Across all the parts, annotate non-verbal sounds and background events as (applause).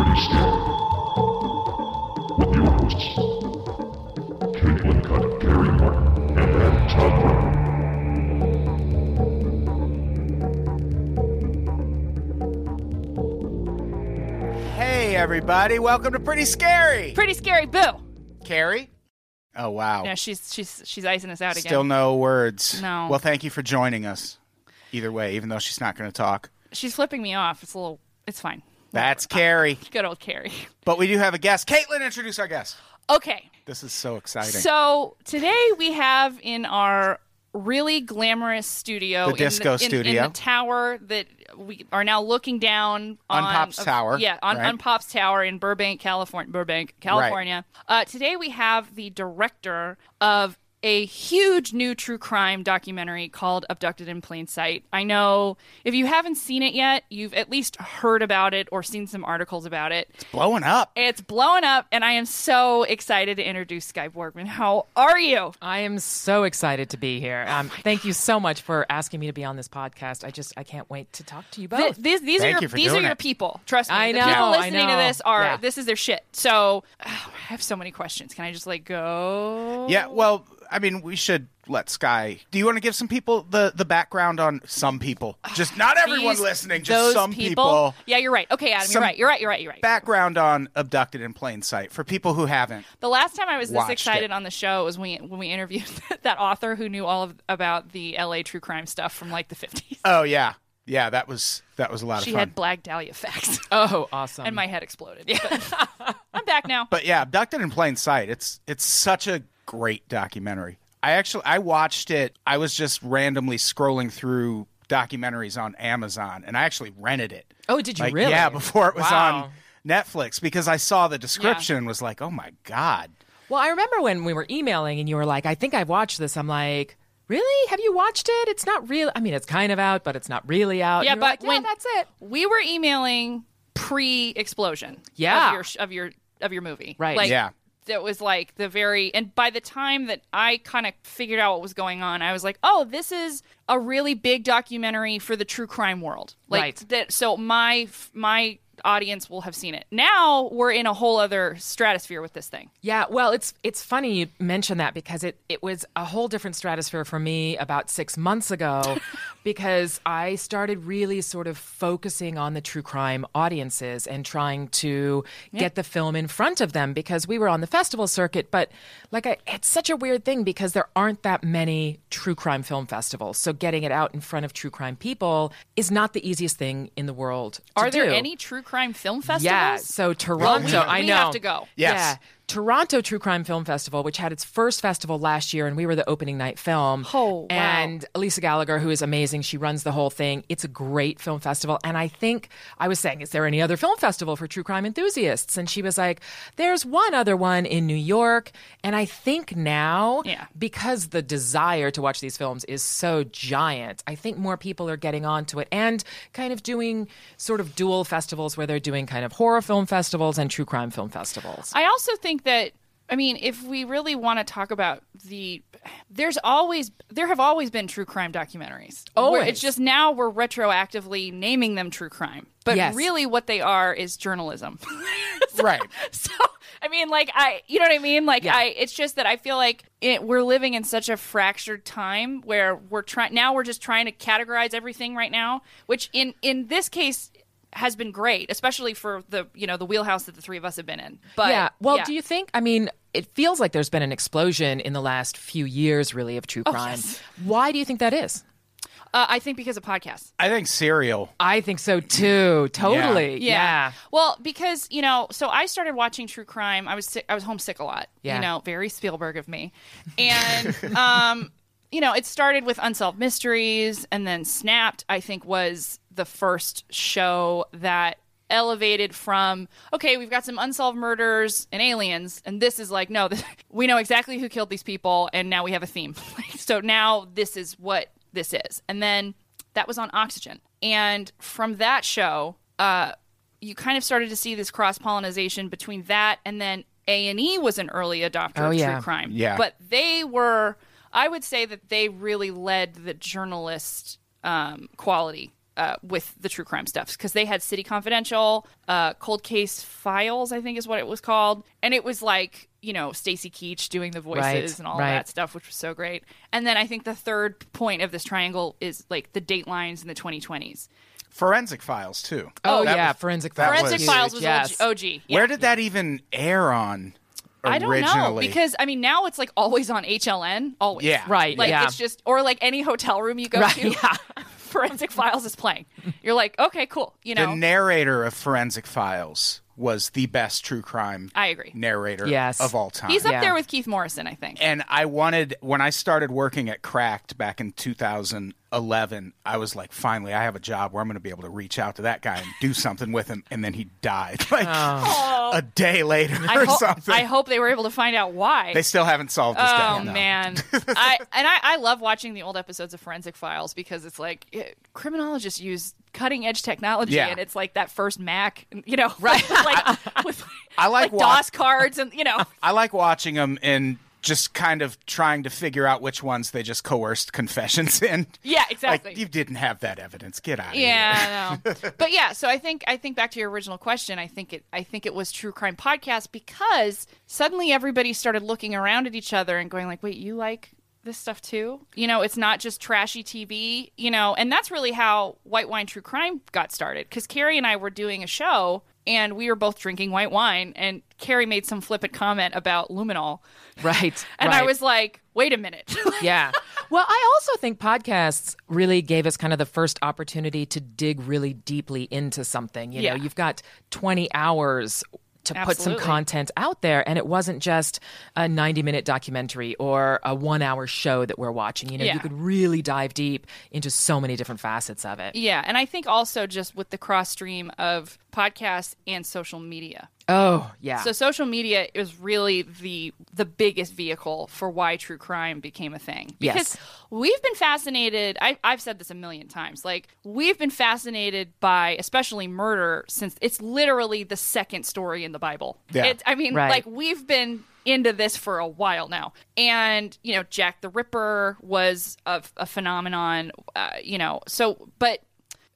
Pretty Scary with your hosts, Caitlin Cutt, Gary Martin, and Adam Todd Brown. Hey, everybody. Welcome to Pretty Scary. Pretty scary, boo. Carrie? Oh, wow. Yeah, she's she's she's icing us out again. Still no words. No. Well, thank you for joining us. Either way, even though she's not going to talk. She's flipping me off. It's a little. It's fine. That's Carrie. (laughs) Good old Carrie. But we do have a guest. Caitlin, introduce our guest. Okay, This is so exciting. so today we have in our really glamorous studio, The in disco in- in, studio. the tower that we are now looking down On on Pop's of- Tower, Yeah, on, right? on Pop's Tower in Burbank, California. Burbank, California. Uh, today we have the director of a huge new true crime documentary called Abducted in Plain Sight. I know if you haven't seen it yet, you've at least heard about it or seen some articles about it. It's blowing up. It's blowing up, and I am so excited to introduce Skye Borgman. How are you? I am so excited to be here. Oh Um, thank you so much for asking me to be on this podcast. I just I can't wait to talk to you Th- both. these these Thank are your for these are your it. people. Trust me. I the know, people I listening to know. this are Yeah. this is their shit. So (sighs) I have so many questions. Can I just like go? Yeah, well, I mean, we should let Skye. Do you want to give some people the, the background on some people? Just not everyone These- listening, just those some people. Yeah, you're right. Okay, Adam, Some you're right. You're right. You're right. You're right. Background on Abducted in Plain Sight for people who haven't. The last time I was this Watched excited it. on the show was when we, when we interviewed (laughs) that author who knew all of about the LA true crime stuff from like the 50s. Oh, yeah. Yeah, that was that was a lot She of fun. She had Black Dahlia facts, (laughs) oh, awesome! and my head exploded. But (laughs) I'm back now. But yeah, Abducted in Plain Sight. It's it's such a great documentary. I actually I watched it. I was just randomly scrolling through documentaries on Amazon, and I actually rented it. oh, did you Like, really? Yeah, before it was Wow. on Netflix because I saw the description and was like, oh my god. Well, I remember when we were emailing and you were like, "I think I've watched this." I'm like, "Really? Have you watched it? It's not real. I mean, it's kind of out, but it's not really out." Yeah, And you were but like, when that's it. we were emailing pre-explosion, Yeah. of your of your of your movie, Right. Like, Yeah. That was like the very and by the time that I kind of figured out what was going on, I was like, oh, this is a really big documentary for the true crime world, like Right. that. So my my audience will have seen it. Now we're in a whole other stratosphere with this thing. Yeah, well, it's it's funny you mention that because it it was a whole different stratosphere for me about six months ago, (laughs) because I started really sort of focusing on the true crime audiences and trying to get the film in front of them because we were on the festival circuit, but like I, it's such a weird thing because there aren't that many true crime film festivals, so getting it out in front of true crime people is not the easiest thing in the world. to Are there do. any true crime film festivals? Yeah, so Well, Toronto, we, I we know. have to go. Yes. Yeah. Toronto True Crime Film Festival, which had its first festival last year, and we were the opening night film. Oh, wow. And Elisa Gallagher, who is amazing, she runs the whole thing. It's a great film festival. And I think I was saying, is there any other film festival for true crime enthusiasts? And she was like, there's one other one in New York. And I think now, Yeah. because the desire to watch these films is so giant, I think more people are getting onto it and kind of doing sort of dual festivals where they're doing kind of horror film festivals and true crime film festivals. I also think that I mean, if we really want to talk about the there's always there have always been true crime documentaries. Oh, It's just now we're retroactively naming them true crime. But Yes. really what they are is journalism. (laughs) Right. so I mean like I you know what I mean? Like Yeah. I it's just that I feel like it, we're living in such a fractured time where we're trying now we're just trying to categorize everything right now, which in in this case has been great, especially for the you know the wheelhouse that the three of us have been in. But yeah. Well, yeah. do you think? I mean, it feels like there's been an explosion in the last few years, really, of true crime. yes. Why do you think that is? Uh, I think because of podcasts. I think Serial. I think so too. Totally. Yeah. Yeah. Well, because you know, so I started watching true crime. I was sick, I was homesick a lot. Yeah. You know, very Spielberg of me, (laughs) and um, you know, it started with Unsolved Mysteries, and then Snapped, I think, was the first show that elevated from okay we've got some unsolved murders and aliens and this is like no (laughs) this, we know exactly who killed these people and now we have a theme (laughs) so now this is what this is and then that was on oxygen and from that show uh, you kind of started to see this cross pollination between that and then a&e was an early adopter Oh, of yeah. true crime Yeah. but they were i would say that they really led the journalist um, quality uh, with the true crime stuff because they had city confidential uh, cold case files i think is what it was called and it was like you know stacy keach doing the voices Right, and all right. that stuff which was so great and then i think the third point of this triangle is like the datelines in the 2020s Forensic Files too. Oh, that yeah, was- Forensic that Files. forensic files was yes. OG, OG yeah. Where did that even air on? I don't know because I mean now it's like always on HLN, always. Yeah. Right, Like yeah. it's just or like any hotel room you go Right, to. yeah. (laughs) Forensic Files is playing. You're like, okay, cool. You know, the narrator of Forensic Files was the best true crime I agree. narrator Yes. of all time. He's up Yeah. there with Keith Morrison, I think. and I wanted when I started working at Cracked back in 2011, I was like, finally, I have a job where I'm going to be able to reach out to that guy and do something with him. And then he died (laughs) like a day later I, or hope, something. I hope they were able to find out why. they still haven't solved his Oh death. no. man, (laughs) I and I, I love watching the old episodes of Forensic Files because it's like eh, criminologists use cutting edge technology, Yeah. and it's like that first Mac, you know, right? (laughs) like with I like like wa- DOS cards, and you know, I like watching them and just kind of trying to figure out which ones they just coerced (laughs) confessions in. yeah, exactly. Like you didn't have that evidence. Get out of here. Yeah, (laughs) but yeah, so I think I think back to your original question. I think it I think it was true crime podcast because suddenly everybody started looking around at each other and going like, "Wait, you like this stuff too?" You know, it's not just trashy TV. You know, and that's really how White Wine True Crime got started. Because Carrie and I were doing a show. And we were both drinking white wine, and Carrie made some flippant comment about luminol, (laughs) Right. and I was like, "Wait a minute, (laughs) yeah. (laughs) Well, I also think podcasts really gave us kind of the first opportunity to dig really deeply into something. You Yeah. know, you've got 20 hours to put some content out there and it wasn't just a 90 minute documentary or a 1 hour show that we're watching. You know, Yeah. you could really dive deep into so many different facets of it. Yeah, and I think also just with the cross stream of podcasts and social media. Oh, yeah. So social media is really the the biggest vehicle for why true crime became a thing. Yes. Because we've been fascinated. I, I've said this a million times. Like we've been fascinated by, especially murder, since it's literally the second story in the Bible. Yeah. It, I mean, Right. like we've been into this for a while now, and you know, Jack the Ripper was a, a phenomenon. Uh, you know, so but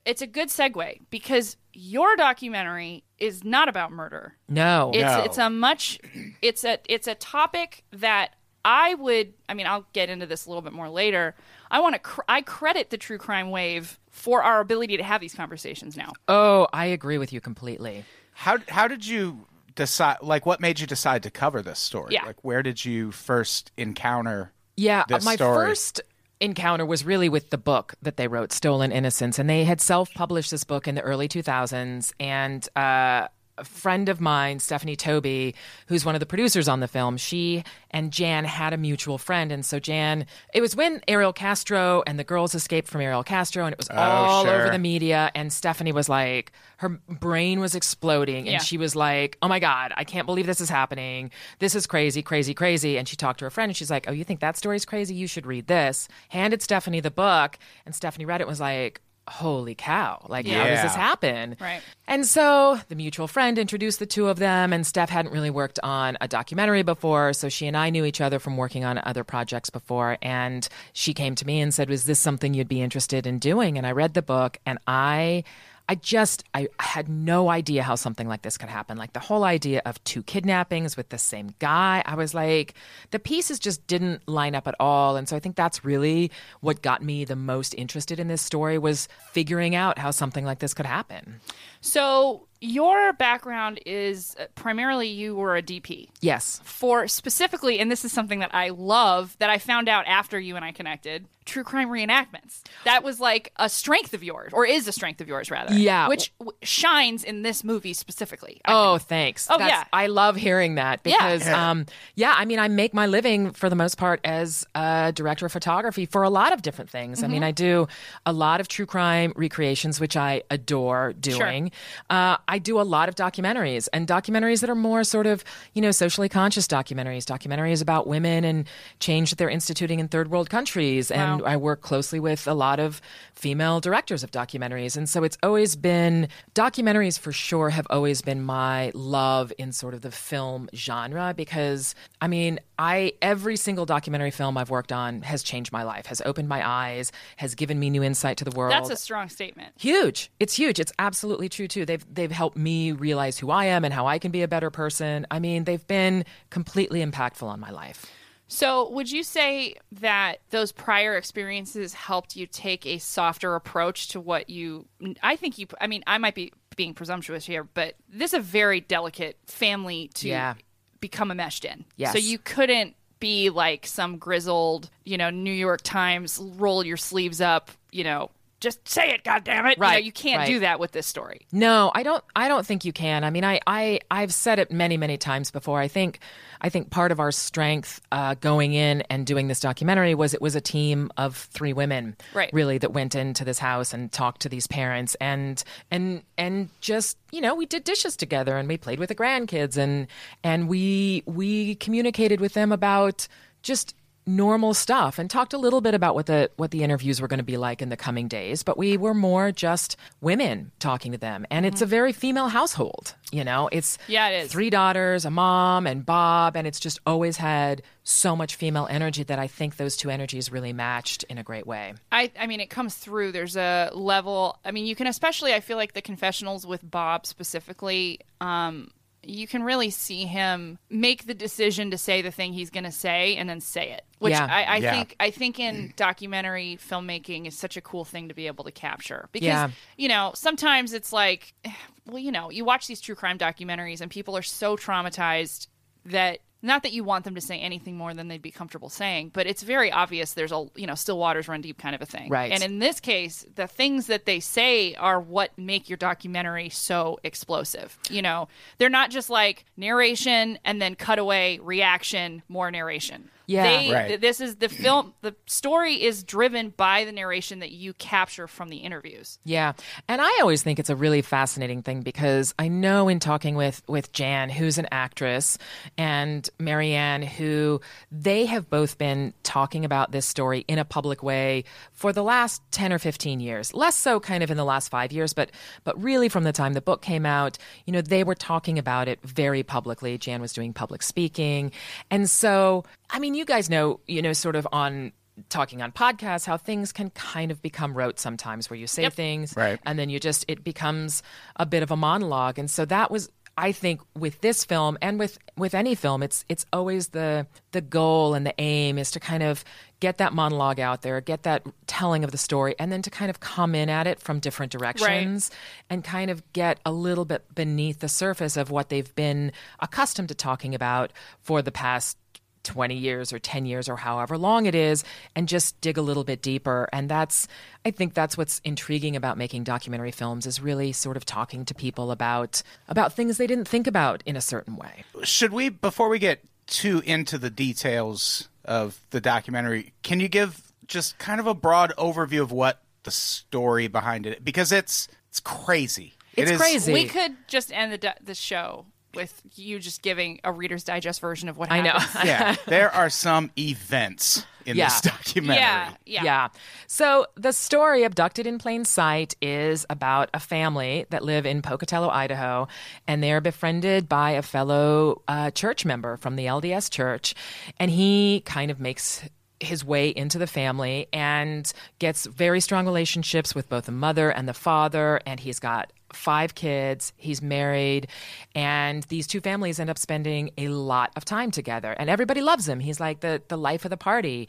it's a good segue because your documentary is not about murder. no. It's No. it's a much it's a it's a topic that I would I mean I'll get into this a little bit more later. I want to cr- I credit the true crime wave for our ability to have these conversations now. oh, I agree with you completely. How how did you decide? Like, what made you decide to cover this story? Yeah. Like, where did you first encounter? Yeah, this my story? first encounter was really with the book that they wrote, Stolen Innocence, and they had self-published this book in the early 2000s. And uh, a friend of mine, Stephanie Toby, who's one of the producers on the film, she and Jan had a mutual friend, and so Jan, it was when Ariel Castro and the girls escaped from Ariel Castro, and it was oh, all sure. over the media. And Stephanie was like, her brain was exploding, and Yeah. she was like, "Oh my god, I can't believe this is happening. This is crazy, crazy, crazy." And she talked to her friend, and she's like, "Oh, you think that story's crazy? You should read this." Handed Stephanie the book, and Stephanie read it. and Was like. Holy cow! Like, how does this happen? Right. And so the mutual friend introduced the two of them, and Steph hadn't really worked on a documentary before, so she and I knew each other from working on other projects before. And she came to me and said, "Was this something you'd be interested in doing?" And I read the book, and I. I just I had no idea how something like this could happen. Like the whole idea of two kidnappings with the same guy. I was like the pieces just didn't line up at all. And so I think that's really what got me the most interested in this story was figuring out how something like this could happen. So your background is uh, primarily you were a DP Yes. for specifically, and this is something that I love that I found out after you and I connected. True crime reenactments. That was like a strength of yours, or is a strength of yours, rather. Yeah. Which w- shines in this movie specifically. I Oh, think. thanks. Oh, That's- yeah. I love hearing that because, yeah. um, yeah, I mean, I make my living for the most part as a director of photography for a lot of different things. I mean, Mm-hmm. I do a lot of true crime recreations, which I adore doing. Uh, I do a lot of documentaries and documentaries that are more sort of, you know, socially conscious documentaries, documentaries about women and change that they're instituting in third world countries. And Wow. I work closely with a lot of female directors of documentaries. And so it's always been documentaries for sure have always been my love in sort of the film genre because I mean, I every single documentary film I've worked on has changed my life, has opened my eyes, has given me new insight to the world. That's a strong statement. Huge. It's huge. It's absolutely true too. They've they've helped me realize who I am and how I can be a better person. I mean, they've been completely impactful on my life. So, would you say that those prior experiences helped you take a softer approach to what you? I think you. I mean, I might be being presumptuous here, but this is a very delicate family to Yeah. become enmeshed in. Yes. So you couldn't be like some grizzled, you know, New York Times roll your sleeves up, you know, just say it, goddammit. You, know, Right, you can't right. do that with this story. No, I don't. I don't think you can. I mean, I, I, I've said it many, many times before. I think, I think part of our strength uh, going in and doing this documentary was it was a team of three women, Right. Really, that went into this house and talked to these parents and and and just you know we did dishes together and we played with the grandkids and and we we communicated with them about just normal stuff and talked a little bit about what the what the interviews were going to be like in the coming days but we were more just women talking to them and it's a very female household you know it's Yeah, it is. three daughters a mom and bob and it's just always had so much female energy that i think those two energies really matched in a great way I, I mean, it comes through. There's a level. I mean, you can especially. I feel like the confessionals with Bob specifically. Um, you can really see him make the decision to say the thing he's going to say and then say it. Which Yeah. I, I Yeah. think. I think in documentary filmmaking is such a cool thing to be able to capture because Yeah. you know sometimes it's like, (sighs) well, you know, you watch these true crime documentaries and people are so traumatized that not that you want them to say anything more than they'd be comfortable saying, but it's very obvious there's a you know still waters run deep kind of a thing. Right. And in this case, the things that they say are what make your documentary so explosive. You know, they're not just like narration and then cutaway reaction, more narration. Yeah. They, Right. th- this is the film. The story is driven by the narration that you capture from the interviews. Yeah. And I always think it's a really fascinating thing because I know in talking with with Jan, who's an actress, and Mary Ann, who they have both been talking about this story in a public way for the last 10 or 15 years. Less so kind of in the last 5 years, but but really from the time the book came out, you know, they were talking about it very publicly. Jan was doing public speaking. And so, I mean, you guys know, you know, sort of on talking on podcasts how things can kind of become rote sometimes where you say things Right. and then you just it becomes a bit of a monologue. And so that was I think with this film and with with any film it's it's always the the goal and the aim is to kind of get that monologue out there get that telling of the story and then to kind of come in at it from different directions and kind of get a little bit beneath the surface of what they've been accustomed to talking about for the past 20 years or 10 years or however long it is and just dig a little bit deeper and that's i think that's what's intriguing about making documentary films is really sort of talking to people about about things they didn't think about in a certain way Should we, before we get too into the details of the documentary, can you give just kind of a broad overview of what the story behind it? Because it's it's crazy. It's It is- crazy. We could just end the the show with you just giving a Reader's Digest version of what i know. (laughs) Yeah, (laughs) there are some events in Yeah. this documentary. Yeah, yeah. Yeah. So the story, Abducted in Plain Sight, is about a family that live in Pocatello, Idaho, and they are befriended by a fellow uh, church member from the LDS church. And he kind of makes his way into the family and gets very strong relationships with both the mother and the father and he's got five kids he's married and these two families end up spending a lot of time together and everybody loves him he's like the the life of the party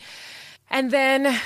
and then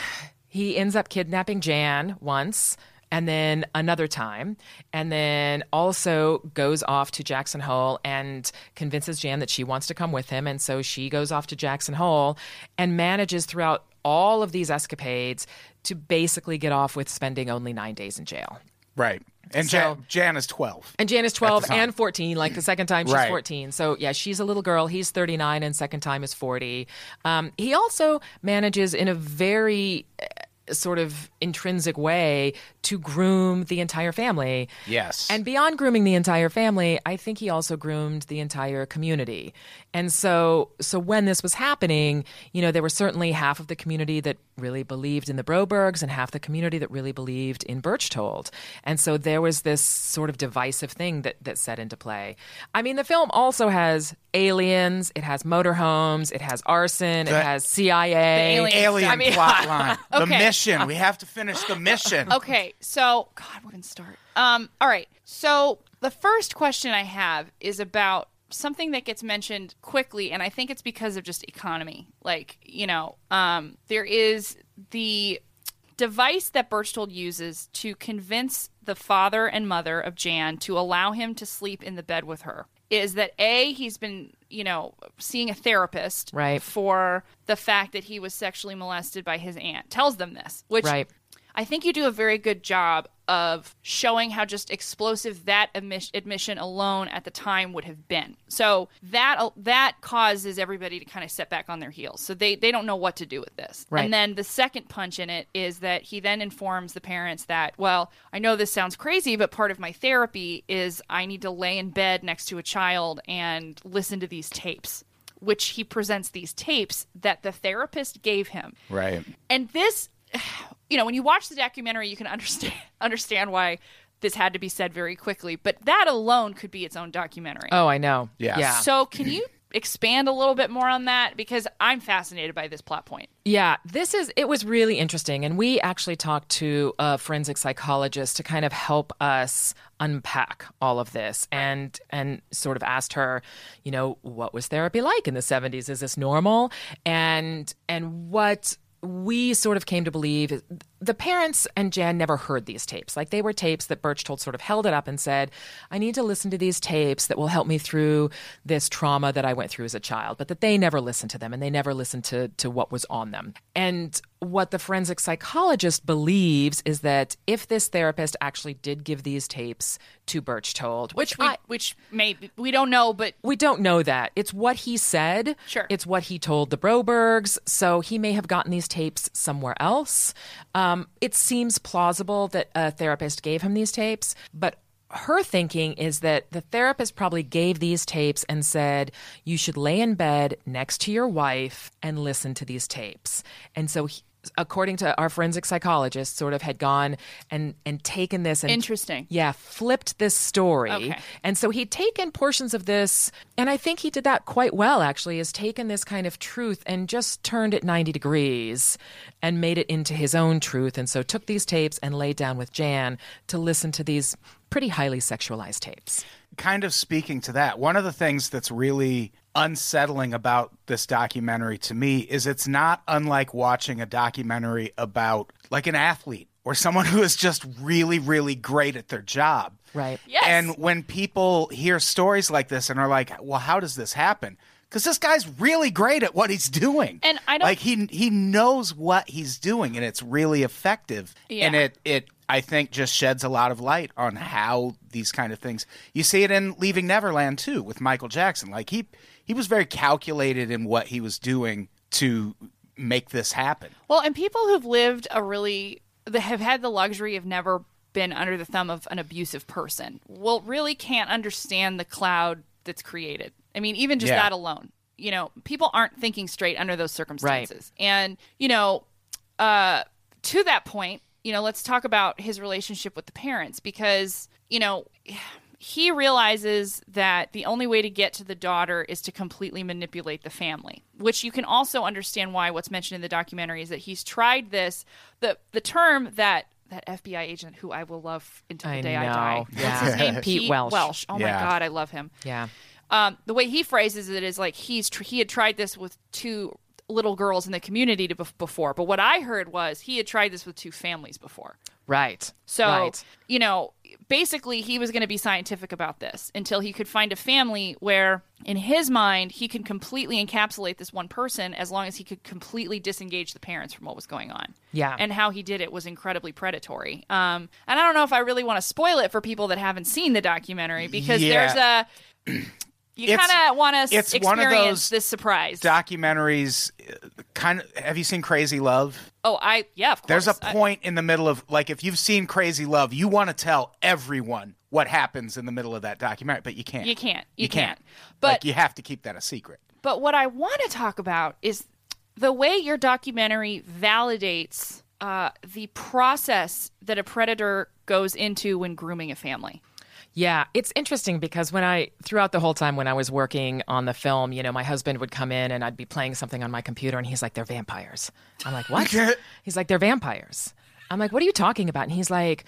he ends up kidnapping Jan once and then another time, and then also goes off to Jackson Hole and convinces Jan that she wants to come with him. And so she goes off to Jackson Hole and manages throughout all of these escapades to basically get off with spending only nine days in jail. Right. And So- Jan, Jan is 12. And Jan is 12 and 14. Like the second time, she's Right. 14. So, yeah, she's a little girl. He's 39, and second time is 40. Um, he also manages in a very uh, sort of intrinsic way to groom the entire family. Yes. And beyond grooming the entire family, I think he also groomed the entire community. And so so when this was happening, you know, there were certainly half of the community that really believed in the Brobergs and half the community that really believed in Berchtold. And so there was this sort of divisive thing that that set into play. I mean, the film also has aliens, it has motorhomes, it has arson, it has CIA. aliens. Alien I mean- plot line. (laughs) The mission. We have to finish the mission. (laughs) Okay, so God, what can start? Um, all right. So the first question I have is about something that gets mentioned quickly, and I think it's because of just economy. Like, you know, um, there is the device that Berchtold uses to convince the father and mother of Jan to allow him to sleep in the bed with her. Is that A, he's been, you know, seeing a therapist Right. for the fact that he was sexually molested by his aunt. Tells them this, which Right. I think you do a very good job of showing how just explosive that admis- admission alone at the time would have been. So that that causes everybody to kind of set back on their heels. So they they don't know what to do with this. Right. And then the second punch in it is that he then informs the parents that, well, I know this sounds crazy, but part of my therapy is I need to lay in bed next to a child and listen to these tapes. Which he presents these tapes that the therapist gave him. Right. And this, you know, when you watch the documentary, you can understand (laughs) understand why this had to be said very quickly. But that alone could be its own documentary. Oh, I know. Yeah. Yeah. So can you expand a little bit more on that? Because I'm fascinated by this plot point. Yeah, this is it was really interesting and we actually talked to a forensic psychologist to kind of help us unpack all of this and and sort of asked her, you know, what was therapy like in the 70s? Is this normal? And and what we sort of came to believe the parents and Jan never heard these tapes. Like they were tapes that Berchtold sort of held it up and said, I need to listen to these tapes that will help me through this trauma that I went through as a child, but that they never listened to them and they never listened to, to what was on them. And what the forensic psychologist believes is that if this therapist actually did give these tapes to Berchtold, Which we, I- which maybe we don't know, but we don't know that. It's what he said. Sure. It's what he told the Brobergs. So he may have gotten these tapes somewhere else. Um, Um, it seems plausible that a therapist gave him these tapes, but her thinking is that the therapist probably gave these tapes and said, You should lay in bed next to your wife and listen to these tapes. And so he, according to our forensic psychologist, sort of had gone and and taken this and Interesting. yeah, flipped this story. Okay. And so he'd taken portions of this, and I think he did that quite well, actually, has taken this kind of truth and just turned it 90 degrees and made it into his own truth. And so took these tapes and laid down with Jan to listen to these pretty highly sexualized tapes. kind of speaking to that, one of the things that's really unsettling about this documentary to me is it's not unlike watching a documentary about like an athlete or someone who is just really, really great at their job. Right. Yes. And when people hear stories like this and are like, well, how does this happen? Because this guy's really great at what he's doing, And I don't- like he he knows what he's doing, and it's really effective. Yeah. And it it I think just sheds a lot of light on how these kind of things. You see it in Leaving Neverland too with Michael Jackson. Like he he was very calculated in what he was doing to make this happen. Well, and people who've lived a really that have had the luxury of never been under the thumb of an abusive person, well, really can't understand the cloud that's created. I mean, even just Yeah. that alone, you know, people aren't thinking straight under those circumstances. And you know, uh, to that point, you know, let's talk about his relationship with the parents because you know. He realizes that the only way to get to the daughter is to completely manipulate the family, which you can also understand why what's mentioned in the documentary is that he's tried this. The the term that that FBI agent who I will love until the I day I know. die. Yeah. What's his (laughs) name? Pete Welsh. Welsh. Oh Yeah. my god, I love him. Yeah. Um, the way he phrases it is like he's tr- he had tried this with two little girls in the community to bef- before. But what I heard was he had tried this with two families before. Right. So, right. you know, basically he was going to be scientific about this until he could find a family where, in his mind, he could completely encapsulate this one person as long as he could completely disengage the parents from what was going on. Yeah. And how he did it was incredibly predatory. Um, and I don't know if I really want to spoil it for people that haven't seen the documentary because Yeah. there's a. (clears throat) You kind of want to it's experience one of those this surprise. Documentaries, uh, kind of. Have you seen Crazy Love? Oh, I yeah, of course. There's a point in the middle of like if you've seen Crazy Love, you want to tell everyone what happens in the middle of that documentary, but you can't. You can't. You can't. can't. But like you have to keep that a secret. But what I want to talk about is the way your documentary validates uh, the process that a predator goes into when grooming a family. Yeah, it's interesting because when I, throughout the whole time when I was working on the film, you know, my husband would come in and I'd be playing something on my computer and he's like, they're vampires. I'm like, what? (laughs) he's like, they're vampires. I'm like, what are you talking about? And he's like,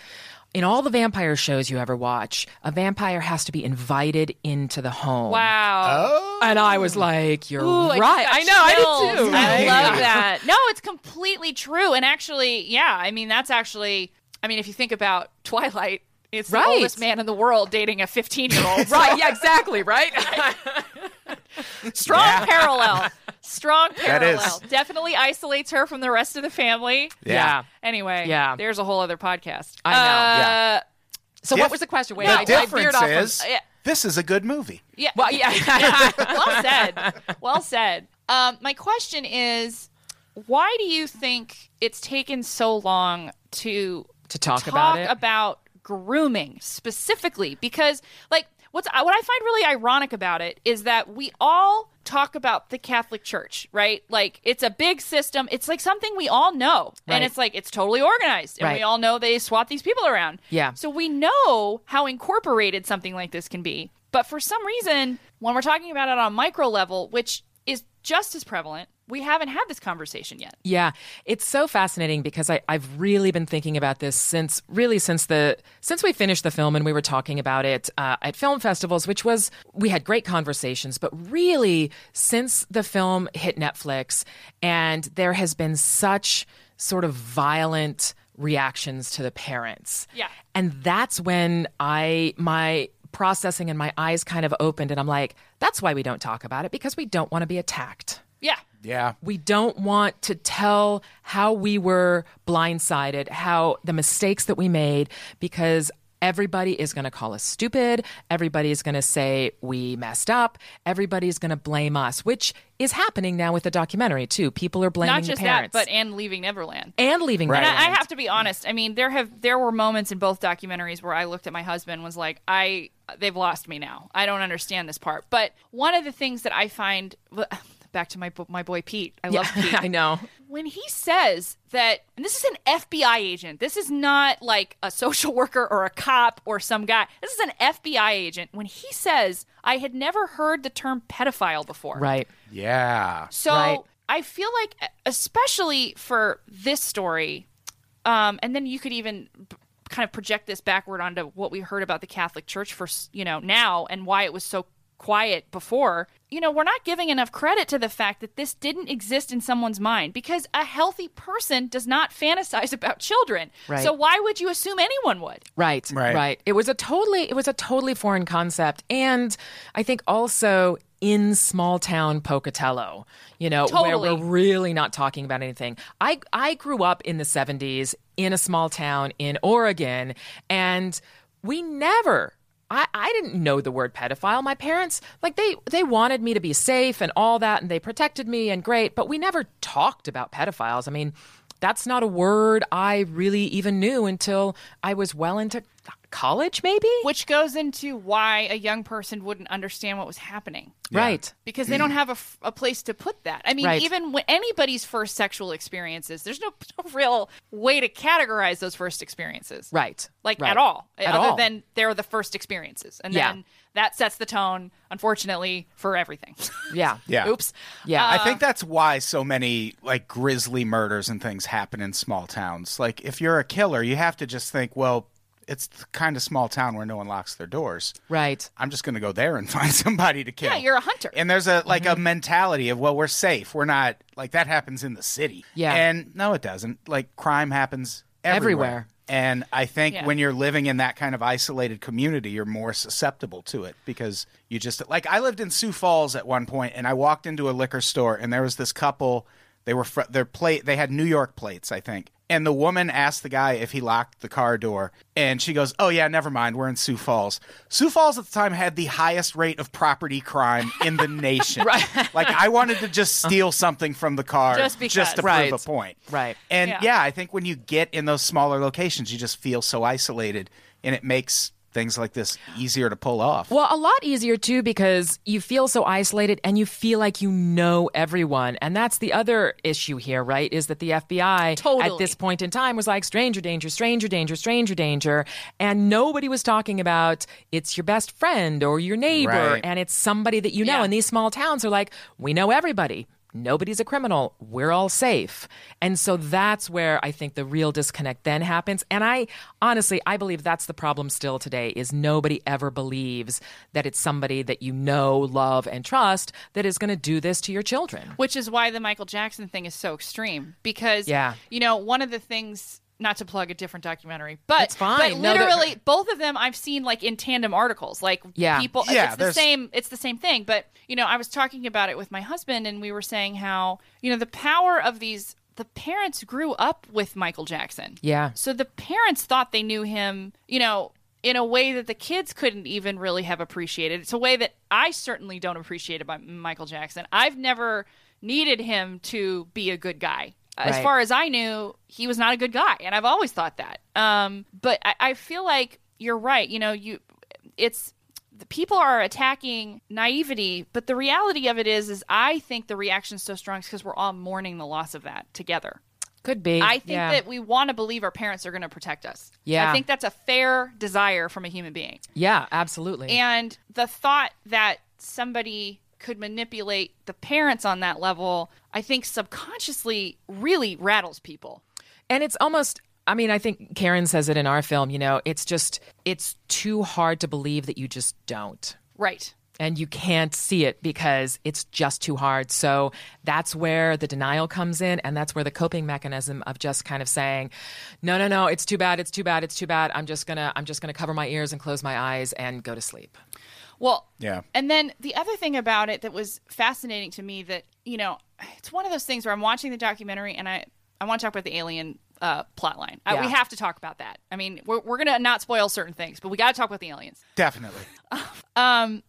in all the vampire shows you ever watch, a vampire has to be invited into the home. Wow. Oh. And I was like, you're Ooh, right. got I know, I chills. did too. I love that. No, it's completely true. And actually, yeah, I mean, that's actually, I mean, if you think about Twilight, it's the Right. oldest man in the world dating a 15 year old. (laughs) Right, yeah, exactly, right? (laughs) Strong parallel. Strong That is. parallel. Definitely isolates her from the rest of the family. yeah. Anyway, Yeah. there's a whole other podcast. I know. Uh, Yeah. So Dif- what was the question? Wait, the I, I difference veered off from- is yeah. this is a good movie. Yeah. well, yeah. (laughs) well said. Well said. Um, my question is, why do you think it's taken so long to To talk about it? about grooming specifically? Because, like, what's what I find really ironic about it is that we all talk about the Catholic Church, right? Like, it's a big system. It's like something we all know, Right. and it's like it's totally organized, and we all know they swap these people around. Yeah. So we know how incorporated something like this can be. But for some reason, when we're talking about it on a micro level, which just as prevalent, we haven't had this conversation yet. Yeah, it's so fascinating because I, I've really been thinking about this since really since the since we finished the film and we were talking about it uh, at film festivals, which was we had great conversations, but really since the film hit Netflix and there has been such sort of violent reactions to the parents. Yeah. And that's when I my processing and my eyes kind of opened and I'm like, that's why we don't talk about it because we don't want to be attacked. Yeah. Yeah. We don't want to tell how we were blindsided, how the mistakes that we made, because everybody is going to call us stupid. Everybody is going to say we messed up. Everybody's going to blame us, which is happening now with the documentary, too. People are blaming Not just the that, parents. but and leaving Neverland. and leaving Right. And I, I have to be honest. I mean, there have there were moments in both documentaries where I looked at my husband and was like, I they've lost me now. I don't understand this part. But one of the things that I find back to my my boy Pete. I love (laughs) Pete. I know. when he says that and this is an FBI agent. This is not like a social (laughs) worker or a cop or some guy. This is an FBI agent. When he says, I had never heard the term pedophile before. Right. Yeah. So Right. I feel like, especially for this story, um, and then you could even kind of project this backward onto what we heard about the Catholic Church for, you know, now and why it was so quiet before. You know, we're not giving enough credit to the fact that this didn't exist in someone's mind because a healthy person does not (laughs) fantasize about children. Right. So why would you assume anyone would? Right, Right. right, It was a totally it was a totally foreign concept, and I think also in small town Pocatello, you know, where we're really not talking about anything. I I grew up in the '70s in a small town in Oregon, and we never. I, I didn't know the word pedophile. My parents, like they, they wanted me to be safe and all that, and they protected me and great, but we never talked about pedophiles. I mean, that's not a word I really even knew until I was well into college, maybe? Which goes into why a young person wouldn't understand what was happening. Right. because they don't have a, f- a place to put that. I mean, Right. even when anybody's first sexual experiences, there's no, no real way to categorize those first experiences, Right. Like Right. at all, At other all. than they're the first experiences, and Yeah. then that sets the tone, unfortunately, for everything. (laughs) Yeah. Yeah. Oops. Yeah. I think that's why so many like grisly murders and things happen in small towns. Like if you're a killer, you have to just think, well, it's the kind of small town where no one locks their doors. Right. I'm just going to go there and (laughs) find somebody to kill. Yeah, you're a hunter. And there's a like Mm-hmm. a mentality of well, we're safe. We're not like that happens in the city. Yeah. And no, it doesn't. Like crime happens everywhere. Everywhere. And I think Yeah. when you're living in that kind of isolated community, you're more susceptible to it because you just like I lived in Sioux Falls at one point, and I walked into a liquor store, and there was this couple. They were fr- their plate. They had New York plates, I think. And the woman asked the guy if he locked the car door, and she goes, "Oh yeah, never mind. We're in Sioux Falls. Sioux Falls at the time had the highest rate of property crime in the (laughs) nation. right? Like I wanted to just uh-huh. steal something from the car Just because. to Right. prove a point. Right. And Yeah. yeah. I think when you get in those smaller locations, you just feel so isolated, and it makes things like this easier to pull off. Well, a lot easier too because you feel so isolated and you feel like you know everyone. And that's the other issue here, right? Is that the FBI Totally. at this point in time was like stranger danger, stranger danger, stranger danger. And nobody was talking about it's your best friend or your neighbor Right. and it's somebody that you know. Yeah. And these small towns are like, we know everybody. Nobody's a criminal. We're all safe. And so that's where I think the real disconnect then happens. And I honestly, I believe that's the problem still today is nobody ever believes that it's somebody that you know, love, and trust that is going to do this to your children. Which is why the Michael Jackson thing is so extreme because Yeah. you know, one of the things not to plug a different documentary, but It's fine. But No, they're- literally, both of them I've seen like in tandem articles. Like Yeah. people, Yeah, it's the same. It's the same thing. But you know, I was talking about it with my husband, and we were saying how you know the power of these. The parents grew up with Michael Jackson. Yeah. So the parents thought they knew him. You know. In a way that the kids couldn't even really have appreciated. It's a way that I certainly don't appreciate about Michael Jackson. I've never needed him to be a good guy. As far as I knew, he was not a good guy, and I've always thought that. Um, but I, I feel like you're right. You know, you it's the people are attacking naivety, but the reality of it is, is I think the reaction is so strong because we're all mourning the loss of that together. Could be. I think yeah. that we want to believe our parents are going to protect us. Yeah. I think that's a fair desire from a human being. Yeah, absolutely. And the thought that somebody could manipulate the parents on that level, I think subconsciously really rattles people. And it's almost I mean, I think Karen says it in our film, you know, it's just it's too hard to believe that you just don't. Right. And you can't see it because it's just too hard. So that's where the denial comes in. And that's where the coping mechanism of just kind of saying, no, no, no, it's too bad. It's too bad. It's too bad. I'm just going to, I'm just going to cover my ears and close my eyes and go to sleep. Well, Yeah. And then the other thing about it that was fascinating to me that, you know, it's one of those things where I'm watching the documentary and I, I want to talk about the alien uh, plot line. Uh, Yeah. we have to talk about that. I mean, we're, we're going to not spoil certain things, but we got to talk about the aliens. Definitely. (laughs) um,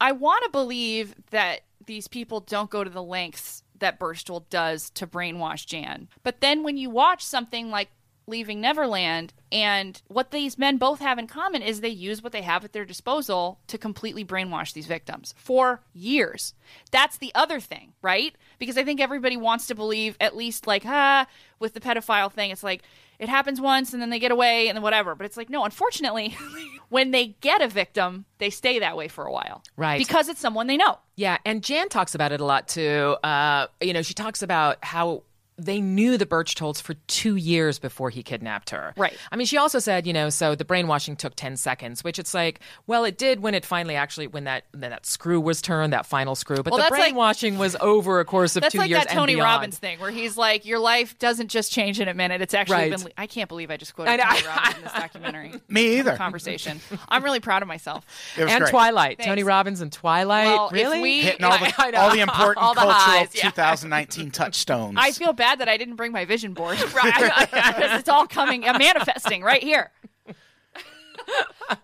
I want to believe that these people don't go to the lengths that Berchtold does to brainwash Jan. But then when you watch something like Leaving Neverland, and what these men both have in common is they use what they have at their disposal to completely brainwash these victims for years. That's the other thing, right? Because I think everybody wants to believe, at least like, ah, with the pedophile thing, it's like it happens once and then they get away and then whatever. But it's like, no, unfortunately, (laughs) when they get a victim, they stay that way for a while. Right. Because it's someone they know. Yeah, and Jan talks about it a lot too. Uh, you know, she talks about how they knew the Birch Berchtolds for two years before he kidnapped her. Right. I mean, she also said, you know, so the brainwashing took ten seconds, which it's like, well, it did when it finally actually when that when that screw was turned, that final screw. But Well, the that's like- brainwashing was over a course of That's two like years that Tony and. Robbins thing where he's like, your life doesn't just change in a minute. It's actually Right. been. I can't believe I just quoted I. Tony Robbins in this (laughs) documentary Me either. (laughs) conversation. I'm really proud of myself. It was And great. Twilight, Thanks. Tony Robbins and Twilight. Well, if really? we- Hitting all the, (laughs) I all the important All the cultural highs, yeah. 2019 touchstones. I feel bad that I didn't bring my vision board. (laughs) Right. (laughs) because it's all coming, uh, manifesting right here.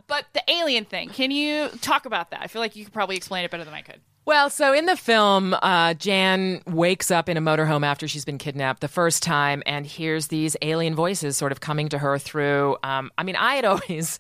but the alien thing, can you talk about that? I feel like you could probably explain it better than I could. Well, so in the film, uh, Jan wakes up in a motorhome after she's been kidnapped the first time and hears these alien voices sort of coming to her through. Um, I mean, I had (laughs) always.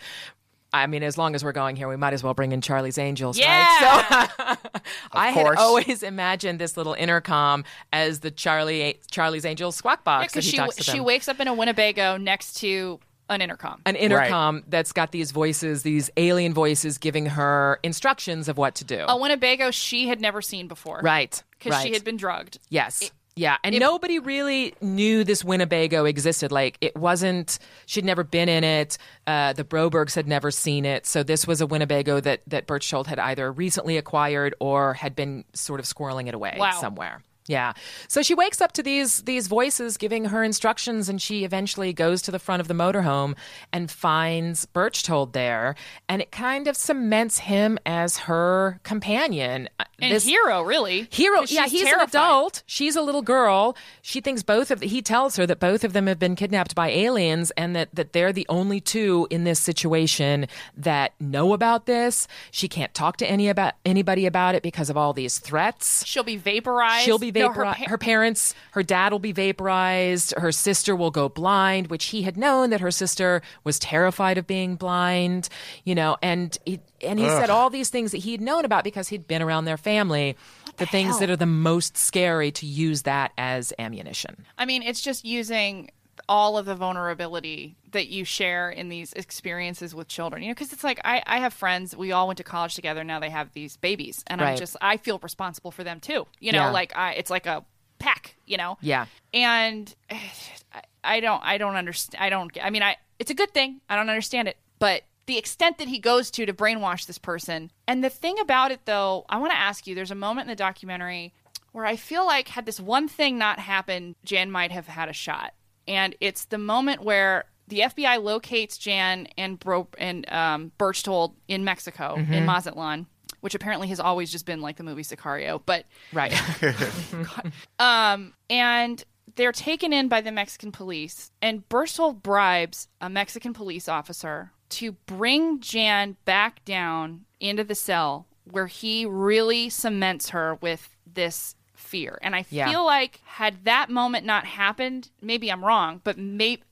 I mean, as long as we're going here, we might as well bring in Charlie's Angels, right? Yeah. So (laughs) I had always imagined this little intercom as the Charlie Charlie's Angels squawk box that Because he she talks to she them. wakes up in a Winnebago next to an intercom. An intercom that's got these voices, these alien voices giving her instructions of what to do. a Winnebago she had never seen before. right. Because right. she had been drugged. Yes. Yeah, and nobody really knew this Winnebago existed. Like, it wasn't, she'd never been in it. Uh, the Brobergs had never seen it. So, this was a Winnebago that, that Berchtold had either recently acquired or had been sort of squirreling it away Wow. somewhere. Yeah. So she wakes up to these these voices giving her instructions and she eventually goes to the front of the motorhome and finds Berchtold there and it kind of cements him as her companion. Uh, And This- hero, really. Hero. yeah, he's terrified. an adult. She's a little girl. She thinks both of the, he tells her that both of them have been kidnapped by aliens and that that they're the only two in this situation that know about this. She can't talk to any about anybody about it because of all these threats. She'll be vaporized. She'll be her vaporized. pa- her, parents, her dad will be vaporized. Her sister will go blind, which he had known that her sister was terrified of being blind. You know, and he, and he said all these things that he'd known about because he'd been around their family. The, things that are the most scary to use that as ammunition. I mean, it's just using all of the vulnerability that you share in these experiences with children. You know, because it's like I, I have friends. We all went to college together. Now they have these babies, and I'm just I feel responsible for them too. You know, Yeah. like I, it's like a pack. You know. Yeah. And (sighs) I, I don't I don't understand. I don't. I mean, I it's a good thing. I don't understand it, but. The extent that he goes to to brainwash this person. And the thing about it, though, I want to ask you there's a moment in the documentary where I feel like had this one thing not happened, Jan might have had a shot. And it's the moment where the FBI locates Jan and Bro and um, Berchtold in Mexico in Mazatlan, which apparently has always just been like the movie Sicario. But Right. (laughs) (laughs) um, and they're taken in by the Mexican police, and Berchtold bribes a Mexican police officer to bring Jan back down into the cell where he really cements her with this fear. And I Yeah. feel like had that moment not happened, maybe I'm wrong, but maybe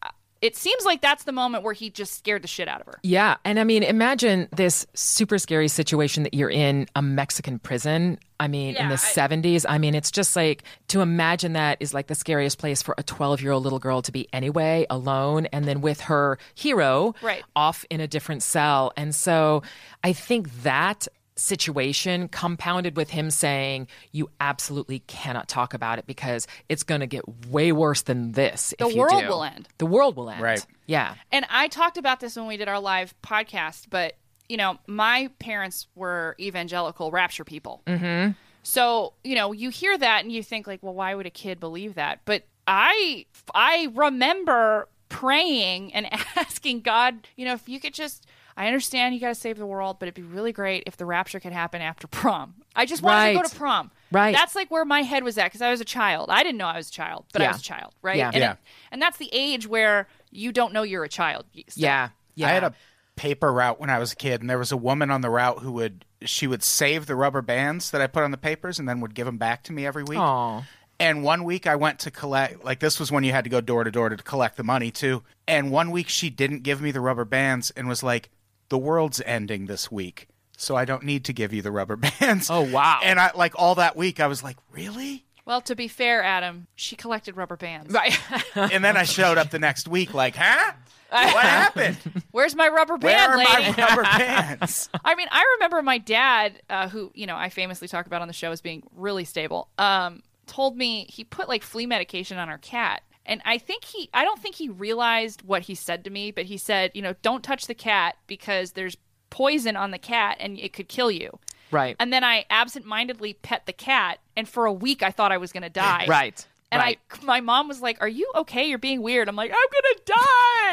it seems like that's the moment where he just scared the shit out of her. Yeah. And I mean, imagine this super scary situation that you're in a Mexican prison. I mean, in the I- 70s. I mean, it's just like to imagine that is like the scariest place for a 12 year old little girl to be anyway, alone, and then with her hero Right. off in a different cell. And so I think that situation compounded with him saying you absolutely cannot talk about it because it's going to get way worse than this The if you world do. will end. the world will end Right. yeah And I talked about this when we did our live podcast, but you know, my parents were evangelical rapture people. Mm-hmm. So you know, you hear that and you think like, well, why would a kid believe that? But I, I remember praying and (laughs) asking God, you know, if you could just. I understand you got to save the world, but it'd be really great if the rapture could happen after (laughs) prom. I just wanted to go to prom. Right. That's like where my head was at because I was a child. I didn't know I was a child, but I was a child, right? Yeah. And, Yeah. it- and that's the age where you don't know you're a child. still. yeah yeah I had a paper route when I was a kid, and there was a woman on the route who would she would save the rubber bands that I put on the papers, and then would give them back to me every week. Aw. And one week I went to collect, like this was when you had to go door to door to collect the money too. And one week she didn't give me the rubber bands and was like, "The world's ending this week, so I don't need to give you the rubber (laughs) bands." Oh, wow. And I like all that week I was like, "Really?" Well, to be fair, Adam, she collected rubber bands. Right. (laughs) And then I showed up the next week like, "Huh? What (laughs) happened? Where's my rubber band, Where are lady? my rubber bands?" I mean, I remember my dad, uh, who you know I famously talk about on the show as being really stable, um, told me he put like flea medication on our cat. And I think he, I don't think he realized what he said to me, but he said, you know, don't touch the cat because there's poison on the cat and it could kill you. Right. And then I absentmindedly pet the cat, and for a week I thought I was going to die. (laughs) Right. And right. I, my mom was like, "Are you okay? You're being weird." I'm like, "I'm gonna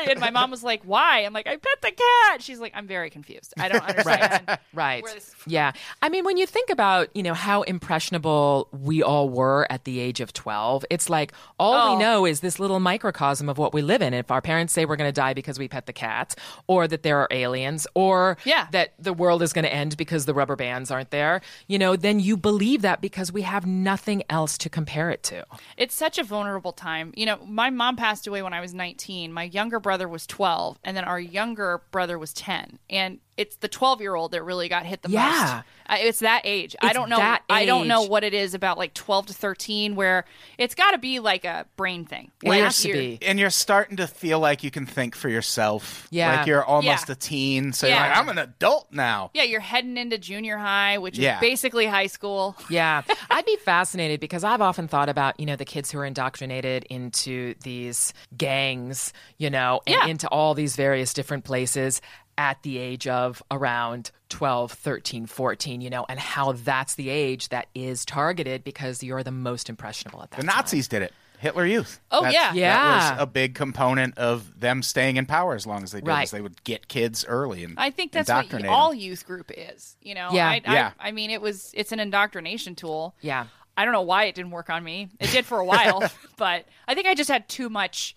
die." And my mom was like, "Why?" I'm like, "I pet the cat." She's like, "I'm very confused. I don't (laughs) understand." (laughs) Right. where this- Yeah. I mean, when you think about, you know, how impressionable we all were at the age of 12, it's like all Oh. we know is this little microcosm of what we live in. If our parents say we're going to die because we pet the cat, or that there are aliens, or Yeah. that the world is going to end because the rubber bands aren't there, you know, then you believe that because we have nothing else to compare it to. It's such a vulnerable time. You know, my mom passed away when I was 19. My younger brother was 12, and then our younger brother was 10. And it's the 12 year old that really got hit the Yeah. most. It's that age. I don't know. that I don't know what it is about like 12 to 13 where it's got to be like a brain thing. It Like, has to be. and you're starting to feel like you can think for yourself. Yeah. Like you're almost Yeah. a teen. So Yeah. you're like, I'm an adult now. Yeah, you're heading into junior high, which Yeah. is basically high school. Yeah, I'd be fascinated because I've often thought about, you know, the kids who are indoctrinated into these gangs, you know, and Yeah. into all these various different places at the age of around 12, 13, 14, you know, and how that's the age that is targeted because you're the most impressionable at that The time. Nazis did it. Hitler Youth. Oh, That's- yeah. That Yeah. was a big component of them staying in power as long as they did. Right. they would get kids early and I think that's what indoctrinate all youth group is. You know, Yeah. I, I, Yeah. I mean, it was it's an indoctrination tool. Yeah. I don't know why it didn't work on me. It did for a while, (laughs) but I think I just had too much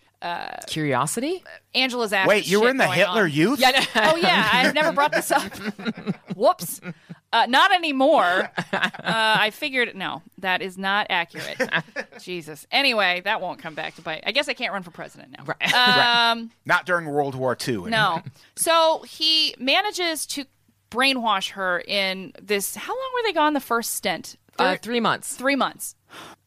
Curiosity? Angela's ass. Wait, you were in the Hitler on. Youth? Yeah, no. Oh yeah, I've never brought this up. (laughs) Whoops. Uh, not anymore. Uh, I figured no, that is not accurate. (laughs) Jesus. Anyway, that won't come back to bite. I guess I can't run for president now. Right. (laughs) Um, Not during World War II. no. So he manages to brainwash her in this. How long were they gone? The first stint. Uh, three months. three months.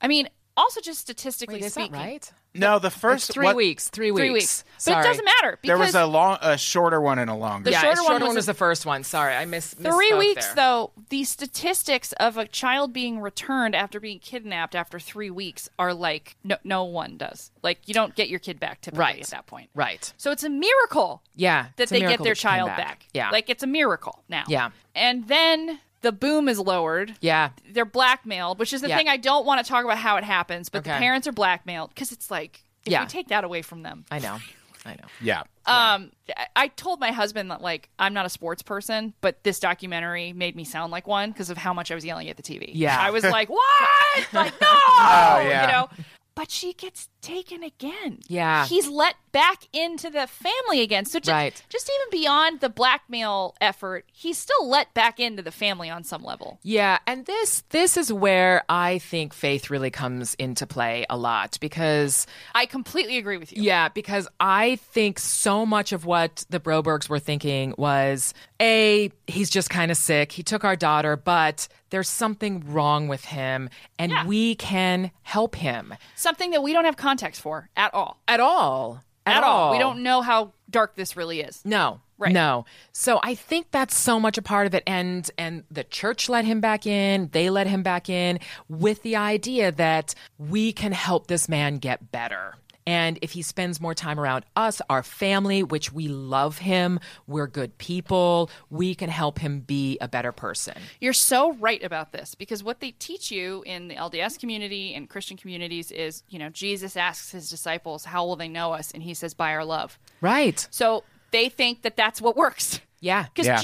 I mean, also just statistically Wait, is that speaking, right? No, the first It's three what- weeks. Three weeks. three weeks. But Sorry. it doesn't matter because There was a long, a shorter one and a longer. The Yeah, shorter shorter, one one was was, a- the first one. Sorry, I missed three weeks there. though the statistics of a child being returned after being kidnapped after three weeks are like no, no one does like you don't get your kid back typically Right. at that point Right. so it's a miracle Yeah. that it's a they get miracle their that she came child back. back. Yeah. like it's a miracle now Yeah. and then the boom is lowered yeah. they're blackmailed which is the Yeah. thing i don't want to talk about how it happens but the parents are blackmailed because it's like if Yeah. we take that away from them I know. I know. yeah. um, I- I told my husband that like I'm not a sports person, but this documentary made me sound like one because of how much I was yelling at the TV. Yeah. I was (laughs) like, "What? like no!" Oh, yeah. You know. But she gets taken again. Yeah. He's let back into the family again. So just, Right. just even beyond the blackmail effort, he's still let back into the family on some level. Yeah, and this this is where I think faith really comes into play a lot because I completely agree with you. yeah, because I think so much of what the Brobergs were thinking was a he's just kind of sick. He took our daughter, but there's something wrong with him and Yeah. we can help him Something that we don't have context for at all. at all. At, all. We don't know how dark this really is. No. Right. No. So I think that's so much a part of it and and the church let him back in, they let him back in with the idea that we can help this man get better. And if he spends more time around us, our family, which we love him, we're good people, we can help him be a better person. You're so right about this because what they teach you in the LDS community and Christian communities is, you know, Jesus asks his disciples, How will they know us? And he says, By our love. Right. So they think that that's what works. Yeah. (laughs) Because, Yeah.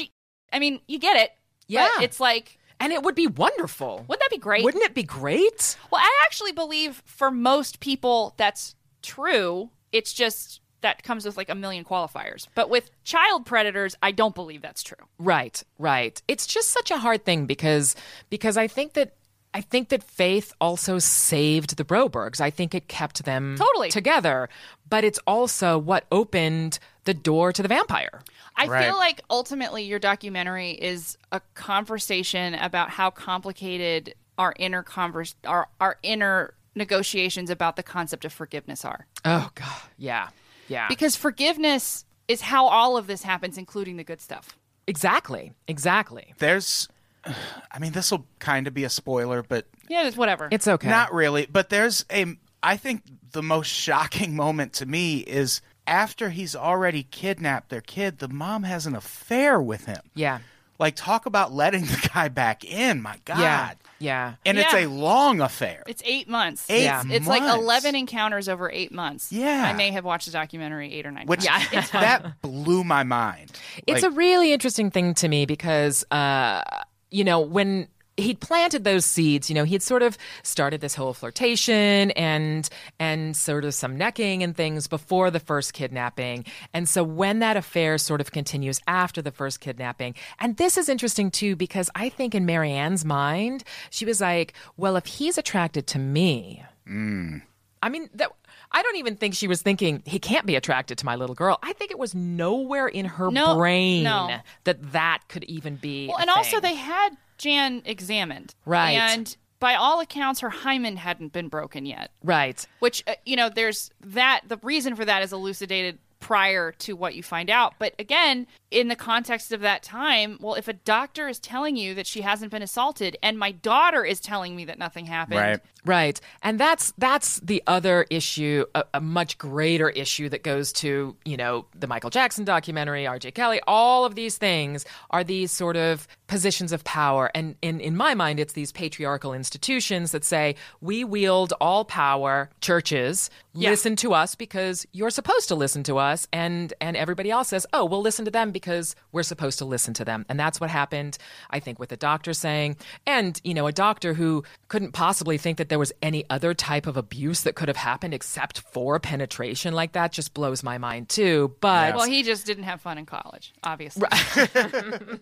I mean, you get it. Yeah. But it's like, And it would be wonderful. wouldn't that be great? Wouldn't it be great? Well, I actually believe for most people that's true. It's just that comes with like a million qualifiers. But with child predators, I don't believe that's true. Right, right. It's just such a hard thing because because I think that I think that faith also saved the Brobergs. I think it kept them Totally. together, but it's also what opened the door to the vampire. I Right. feel like ultimately your documentary is a conversation about how complicated our inner converse our our inner negotiations about the concept of forgiveness are. Oh god. Yeah. Yeah. Because forgiveness is how all of this happens including the good stuff. exactly. Exactly. There's, (sighs) I mean, this will kind of be a spoiler, but Yeah, it's whatever. It's okay. Not really, but there's a. I think the most (laughs) shocking moment to me is after he's already kidnapped their kid. The mom has an affair with him. yeah. Like, talk about letting (laughs) the guy back in. My God. Yeah. Yeah. And it's a long affair. It's eight months. Eight Yeah. It's like months. 11 encounters over eight months. Yeah. I may have watched the documentary eight or nine Which times. (laughs) that blew my mind. It's Like, a really interesting thing to me because, uh, you know, when he'd planted those seeds, you know, he'd sort of started this whole flirtation and and sort of some necking and things before the first kidnapping. And so when that affair sort of continues after the first kidnapping, and this is interesting too because I think in Mary Ann's mind, she was like, well, if he's attracted to me, hmm. I mean, that I don't even think she was thinking he can't be attracted to my little girl. I think it was nowhere in her No, brain no. that that could even be. Well, a and also they had Jan examined. Right. And by all accounts, her hymen hadn't been broken yet. right. Which, uh, you know, there's that. The reason for that is elucidated prior to what you find out. But again, in the context of that time, well, if a doctor is telling you that she hasn't been assaulted and my daughter is telling me that nothing happened. Right. Right. And that's that's the other issue, a, a much greater issue that goes to, you know, the Michael Jackson documentary, RJ Kelly, all of these things are these sort of positions of power. And in, in my mind, it's these patriarchal institutions that say, we wield all power, churches, Yeah. listen to us because you're supposed to listen to us. And and everybody else says, oh, we'll listen to them because we're supposed to listen to them. And that's what happened, I think, with the doctor saying, and, you know, a doctor who couldn't possibly think that there was any other type of abuse that could have happened except for penetration like that just blows my mind too. But Well, he just didn't have fun in college, obviously. right. (laughs)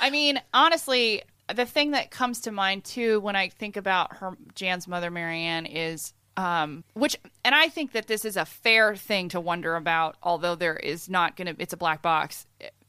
I mean, honestly, the thing that comes to mind too when I think about her Jan's mother Mary Ann is um which and I think that this is a fair thing to wonder about although there is not going to it's a black box.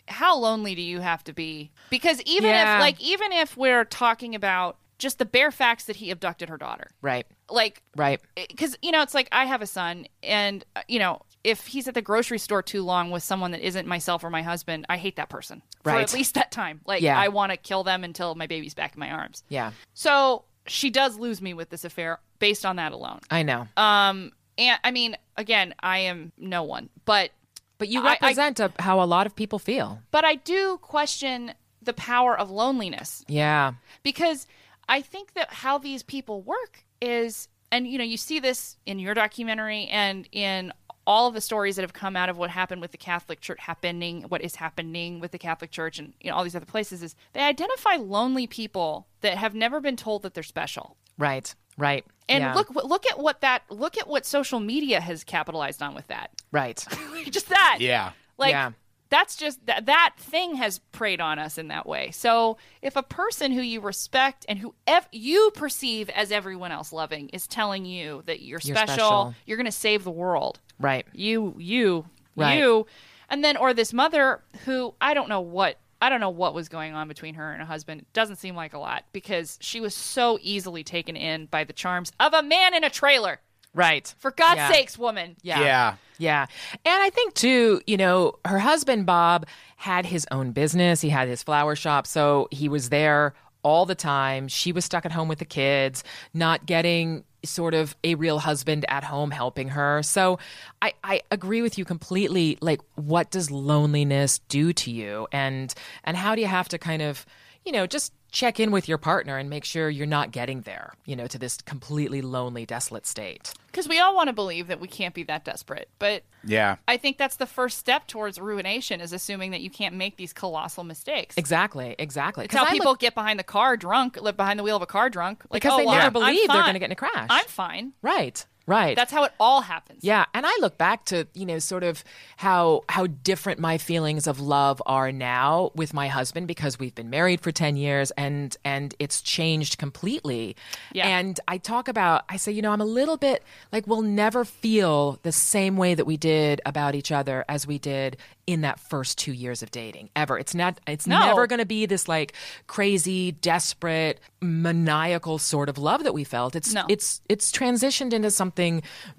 How lonely do you have to be? Because even Yeah. if like even if we're talking about just the bare facts that he abducted her daughter. right, Like right. because you know it's like i have a son and uh, you know if he's at the grocery store too long with someone that isn't myself or my husband i hate that person for Right. at least that time like Yeah. i want to kill them until my baby's back in my arms Yeah, so she does lose me with this affair based on that alone I know. um and i mean again i am no one but but you I- I- represent how a lot of people feel. but i do question the power of loneliness Yeah, because I think that how these people work is, and you know, you see this in your documentary and in all of the stories that have come out of what happened with the Catholic Church happening, what is happening with the Catholic Church, and you know all these other places is they identify lonely people that have never been told that they're special. right, right. And yeah, look, look at what that, look at what social media has capitalized on with that. right. (laughs) Just that, Yeah. like Yeah. that's just that that thing has preyed on us in that way. So if a person who you respect and who ev- you perceive as everyone else loving is telling you that you're You're special, special. you're going to save the world. Right. You, you, Right. you, and then or this mother who I don't know what. I don't know what was going on between her and her husband. It doesn't seem like a lot because she was so easily taken in by the charms of a man in a trailer. Right. For God's Yeah. sakes, woman. Yeah. Yeah. Yeah. And I think too, you know, her husband Bob had his own business. He had his flower shop, so he was there all the time. She was stuck at home with the kids, not getting sort of a real husband at home helping her. So I, I agree with you completely. Like, what does loneliness do to you? And and how do you have to kind of, you know, just check in with your partner and make sure you're not getting there, you know, to this completely lonely, desolate state. Because we all want to believe that we can't be that desperate, but Yeah. I think that's the first step towards ruination is assuming that you can't make these colossal mistakes. Exactly, exactly. It's how 'Cause I people look- get behind the car drunk, live behind the wheel of a car drunk. Like, Because oh, they well, never I'm- I'm believe they're gonna get in a crash. I'm fine. Right, right. That's how it all happens. yeah, and I look back to you know sort of how how different my feelings of love are now with my husband because we've been married for ten years and and it's changed completely. Yeah. And I talk about I say you know I'm a little bit like we'll never feel the same way that we did about each other as we did in that first two years of dating ever. It's not. It's No. never going to be this like crazy, desperate, maniacal sort of love that we felt. It's No. it's it's transitioned into something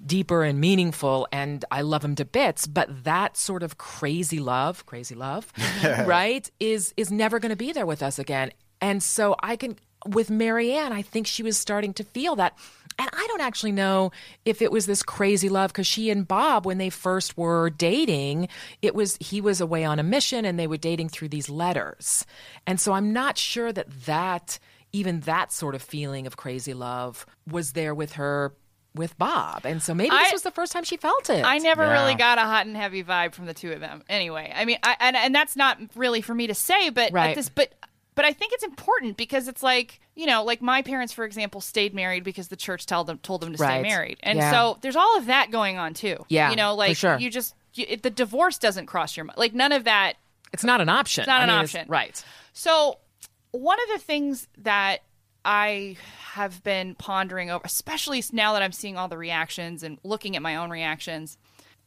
deeper and meaningful and I love him to bits, but that sort of crazy love, crazy love, (laughs) right, is is never going to be there with us again. And so I can with Mary Ann, I think she was starting to feel that. And I don't actually know if it was this crazy love because she and Bob, when they first were dating, it was he was away on a mission and they were dating through these letters. And so I'm not sure that that even that sort of feeling of crazy love was there with her with Bob. And so maybe this I- was the first time she felt it. I never Yeah. really got a hot and heavy vibe from the two of them. Anyway, I mean, I, and and that's not really for me to say, but at Right. this, but but I think it's important because it's like you know, like my parents, for example, stayed married because the church told them told them to stay married, and Yeah. so there's all of that going on too. Yeah, you know, like sure. you just you, it, the divorce doesn't cross your mind, like none of that it's not an option. It's not I an mean, option. right. So, one of the things that I have been pondering over, especially now that I'm seeing all the reactions and looking at my own reactions.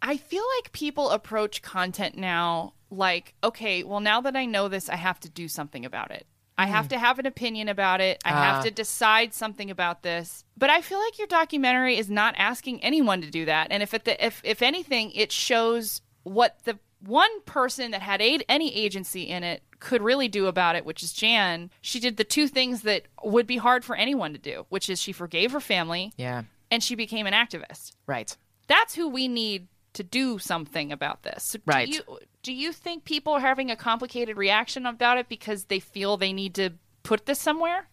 I feel like people approach content now like, okay, well, now that I know this, I have to do something about it. I have to have an opinion about it. I have Ah. to decide something about this. But I feel like your documentary is not asking anyone to do that. And if it, if if anything, it shows what the one person that had aid, any agency in it could really do about it, which is Jan. She did the two things that would be hard for anyone to do, which is she forgave her family Yeah. and she became an activist. Right. That's who we need to do something about this. So Right. Do you, do you think people are having a complicated reaction about it because they feel they need to put this somewhere?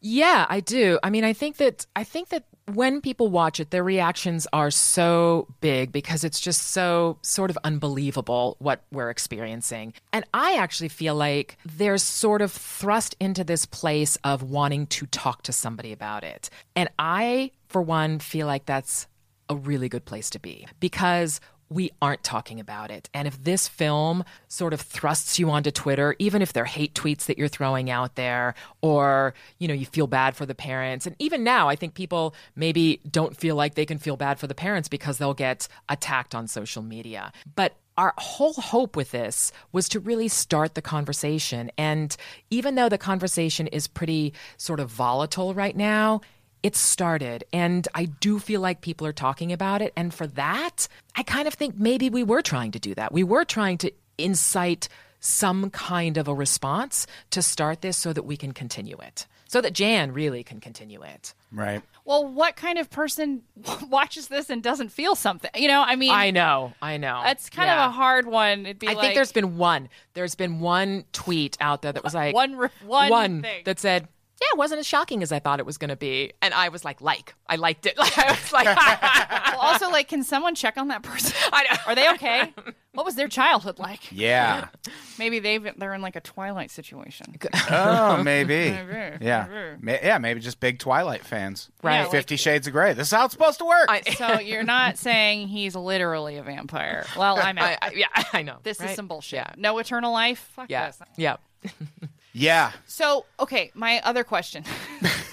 Yeah, I do. I mean, I think that I think that when people watch it, their reactions are so big because it's just so sort of unbelievable what we're experiencing. And I actually feel like they're sort of thrust into this place of wanting to talk to somebody about it. And I, for one, feel like that's a really good place to be because we aren't talking about it. And if this film sort of thrusts you onto Twitter, even if they're hate tweets that you're throwing out there, or, you know, you feel bad for the parents. And even now, I think people maybe don't feel like they can feel bad for the parents because they'll get attacked on social media. But our whole hope with this was to really start the conversation. And even though the conversation is pretty sort of volatile right now, it's started and I do feel like people are talking about it. And for that, I kind of think maybe we were trying to do that. We were trying to incite some kind of a response to start this so that we can continue it, so that Jan really can continue it. Right. Well, what kind of person (laughs) watches this and doesn't feel something? You know, I mean, I know, I know. it's kind Yeah. of a hard one. It'd be I like, think there's been one. There's been one tweet out there that was (laughs) like One re- one thing. that said, "Yeah, it wasn't as shocking as I thought it was going to be," and I was like, "Like, I liked it." (laughs) Like, I was like, (laughs) Well, also, like, can someone check on that person? (laughs) I know. Are they okay? What was their childhood like? Yeah. Maybe they've they're in like a Twilight situation. oh, maybe. Maybe. Yeah. Ma- yeah, maybe just big Twilight fans. Right. Yeah, like- Fifty Shades of Grey. This is how it's supposed to work. I- So you're not saying he's literally a vampire? Well, I'm out. I, I, yeah, I know. this is some bullshit. Yeah, No eternal life. Fuck yeah, this. yeah. Yeah. So, okay, my other question. (laughs) (laughs)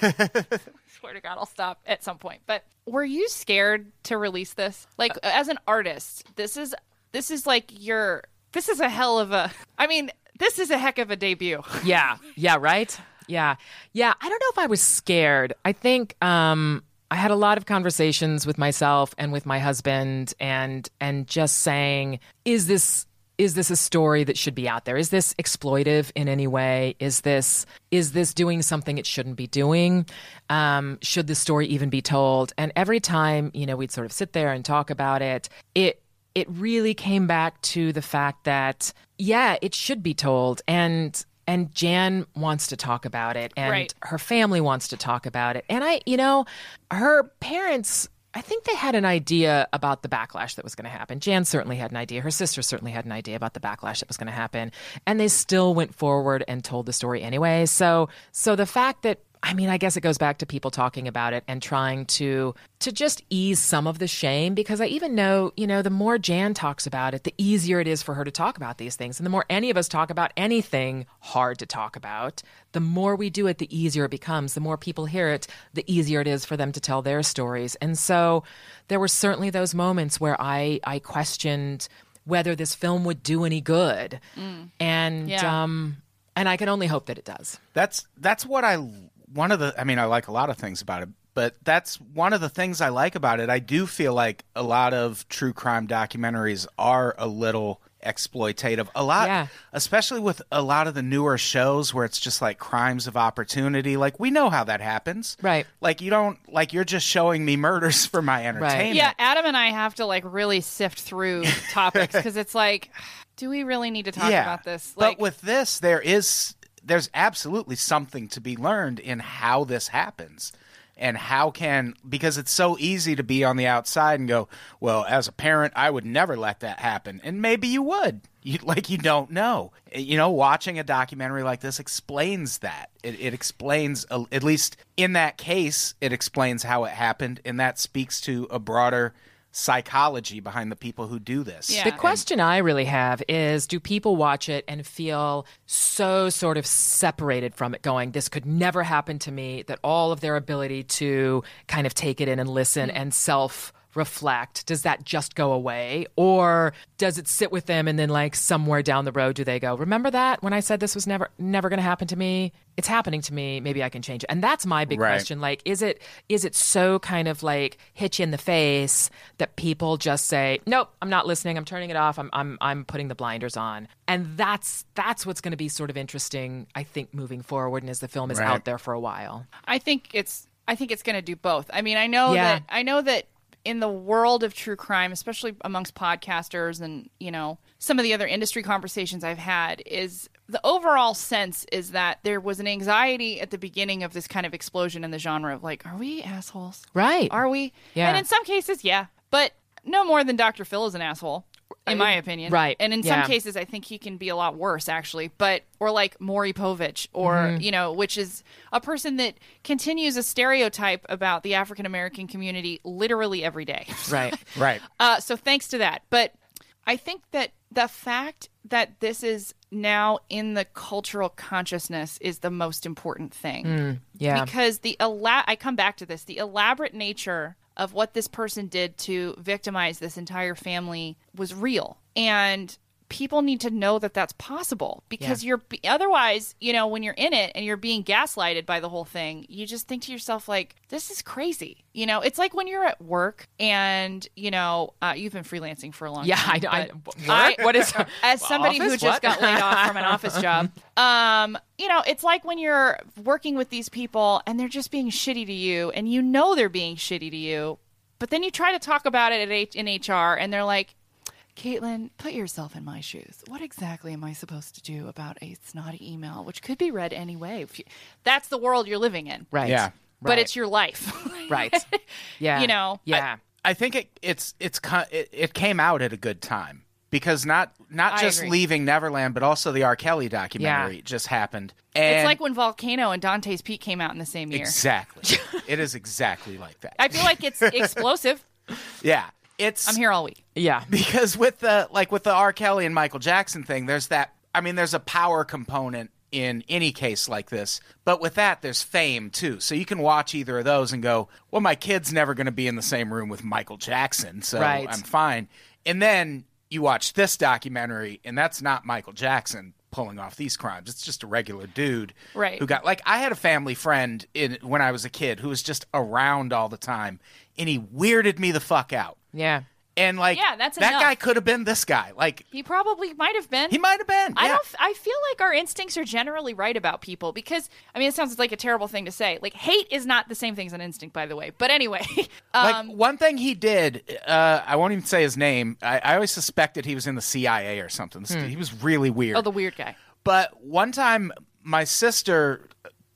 Swear to God, I'll stop at some point. But were you scared to release this? Like, as an artist, this is this is like your this is a hell of a. I mean, this is a heck of a debut. (laughs) Yeah, yeah, right? Yeah. Yeah, I don't know if I was scared. I think um I had a lot of conversations with myself and with my husband and and just saying is this is this a story that should be out there? Is this exploitive in any way? Is this is this doing something it shouldn't be doing? Um, should the story even be told? And every time, you know, we'd sort of sit there and talk about it, it it really came back to the fact that yeah, it should be told and and Jan wants to talk about it and Right. her family wants to talk about it. And I, you know, her parents I think they had an idea about the backlash that was going to happen. Jan certainly had an idea. Her sister certainly had an idea about the backlash that was going to happen, and they still went forward and told the story anyway. So, so the fact that I mean, I guess it goes back to people talking about it and trying to to just ease some of the shame because I even know, you know, the more Jan talks about it, the easier it is for her to talk about these things. And the more any of us talk about anything hard to talk about, the more we do it, the easier it becomes. The more people hear it, the easier it is for them to tell their stories. And so there were certainly those moments where I I questioned whether this film would do any good. And Yeah. um and I can only hope that it does. That's that's what I one of the I mean I like a lot of things about it, but that's one of the things I like about it. I do feel like a lot of true crime documentaries are a little exploitative. A lot Yeah. especially with a lot of the newer shows where it's just like crimes of opportunity. Like we know how that happens. Right. Like you don't like you're just showing me murders (laughs) for my entertainment. Yeah, Adam and I have to like really sift through (laughs) topics because it's like, (sighs) do we really need to talk about this? Like, but with this, there is there's absolutely something to be learned in how this happens. And how can because it's so easy to be on the outside and go, well, as a parent, I would never let that happen, and maybe you would. (laughs) You, like you don't know. Eh, you know, watching a documentary like this explains that. It, it explains, at least in that case, it explains how it happened, and that speaks to a broader psychology behind the people who do this. Yeah. The question I really have is do people watch it and feel so sort of separated from it, going, this could never happen to me, that all of their ability to kind of take it in and listen mm. and self reflect, does that just go away? Or does it sit with them and then like somewhere down the road do they go, remember that when I said this was never never gonna happen to me? It's happening to me. Maybe I can change it. And that's my big Right. question. Like, is it is it so kind of like hit you in the face that people just say, Nope, I'm not listening, I'm turning it off, I'm I'm I'm putting the blinders on. And that's that's what's gonna be sort of interesting, I think, moving forward and as the film is Right. out there for a while. I think it's I think it's going to do both. I mean, I know Yeah. that I know that in the world of true crime, especially amongst podcasters and, you know, some of the other industry conversations I've had is the overall sense is that there was an anxiety at the beginning of this kind of explosion in the genre of like, are we assholes? Right. Are we? Yeah. And in some cases, yeah. But no more than Dr. Phil is an asshole, in my opinion. right. And in Yeah. some cases, I think he can be a lot worse, actually. But, or like Maury Povich, or, Mm-hmm. you know, which is a person that continues a stereotype about the African American community literally every day. (laughs) Right. (laughs) Right. Uh, so thanks to that. But I think that the fact that this is now in the cultural consciousness is the most important thing. yeah. Because the ela- I come back to this, the elaborate nature of what this person did to victimize this entire family was real. And people need to know that that's possible because you're otherwise, you know, when you're in it and you're being gaslighted by the whole thing, you just think to yourself like this is crazy. You know, it's like when you're at work and, you know, uh, you've been freelancing for a long Yeah, time. I, I, but work? what is (laughs) as somebody who just What? got laid off from an office job (laughs) um you know it's like when you're working with these people and they're just being shitty to you and you know they're being shitty to you but then you try to talk about it at H- in hr and they're like Caitlin, put yourself in my shoes. What exactly am I supposed to do about a snotty email, which could be read anyway? If you, that's the world you're living in, right? Yeah. But Right. it's your life, (laughs) right. Yeah. (laughs) You know, Yeah. I think it it's it's it, it came out at a good time because not not just leaving Neverland, but also the R. Kelly documentary Yeah. just happened. And it's like when Volcano and Dante's Peak came out in the same year. exactly, (laughs) it is exactly like that. I feel like it's explosive. yeah, it's I'm here all week. yeah. (laughs) because with the like with the R. Kelly and Michael Jackson thing, there's that. I mean, there's a power component in any case like this, but with that, there's fame too. So you can watch either of those and go, "Well, my kid's never going to be in the same room with Michael Jackson, so Right. I'm fine." And then you watch this documentary, and that's not Michael Jackson pulling off these crimes. It's just a regular dude Right. who got like I had a family friend in when I was a kid who was just around all the time, and he weirded me the fuck out. Yeah. And like Yeah, that's that enough. guy could have been this guy. Like He probably might have been. he might have been. I yeah. don't. I feel like our instincts are generally right about people because I mean it sounds like a terrible thing to say. Like hate is not the same thing as an instinct, by the way. But anyway, (laughs) like um, one thing he did. Uh, I won't even say his name. I, I always suspected he was in the CIA or something. This- He was really weird. oh, the weird guy. But one time, my sister,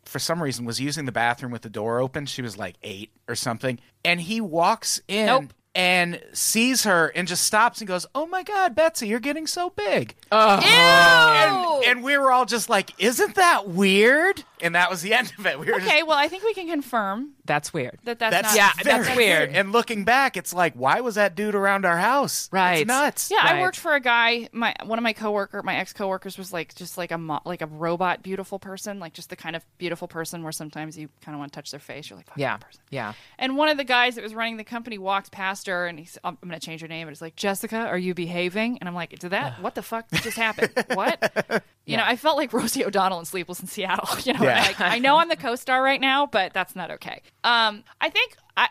for some reason, was using the bathroom with the door open. She was like eight or something, and he walks in. Nope. And sees her and just stops and goes, "Oh my God, Betsy, you're getting so big." Uh-huh. Ew! And, and we were all just like, "Isn't that weird?" And that was the (laughs) end of it. We were just okay, well, I think we can confirm That's weird. that that's, That's not. Yeah, very that's weird. And looking back, it's like, why was that dude around our house? Right. It's nuts. Yeah, I worked for a guy. My one of my coworker, my ex coworkers, was like just like a mo- like a robot, beautiful person, like just the kind of beautiful person where sometimes you kind of want to touch their face. You're like, fuck Yeah. that person. Yeah. And one of the guys that was running the company walks past her, and he's, I'm going to change her name. And it's like, Jessica, are you behaving? And I'm like, did that? What the fuck just happened? what? (laughs) You know, I felt like (laughs) Rosie O'Donnell in Sleepless in Seattle. (laughs) You know, Yeah. like I know I'm the co-star right now, but that's not okay. Um, I think I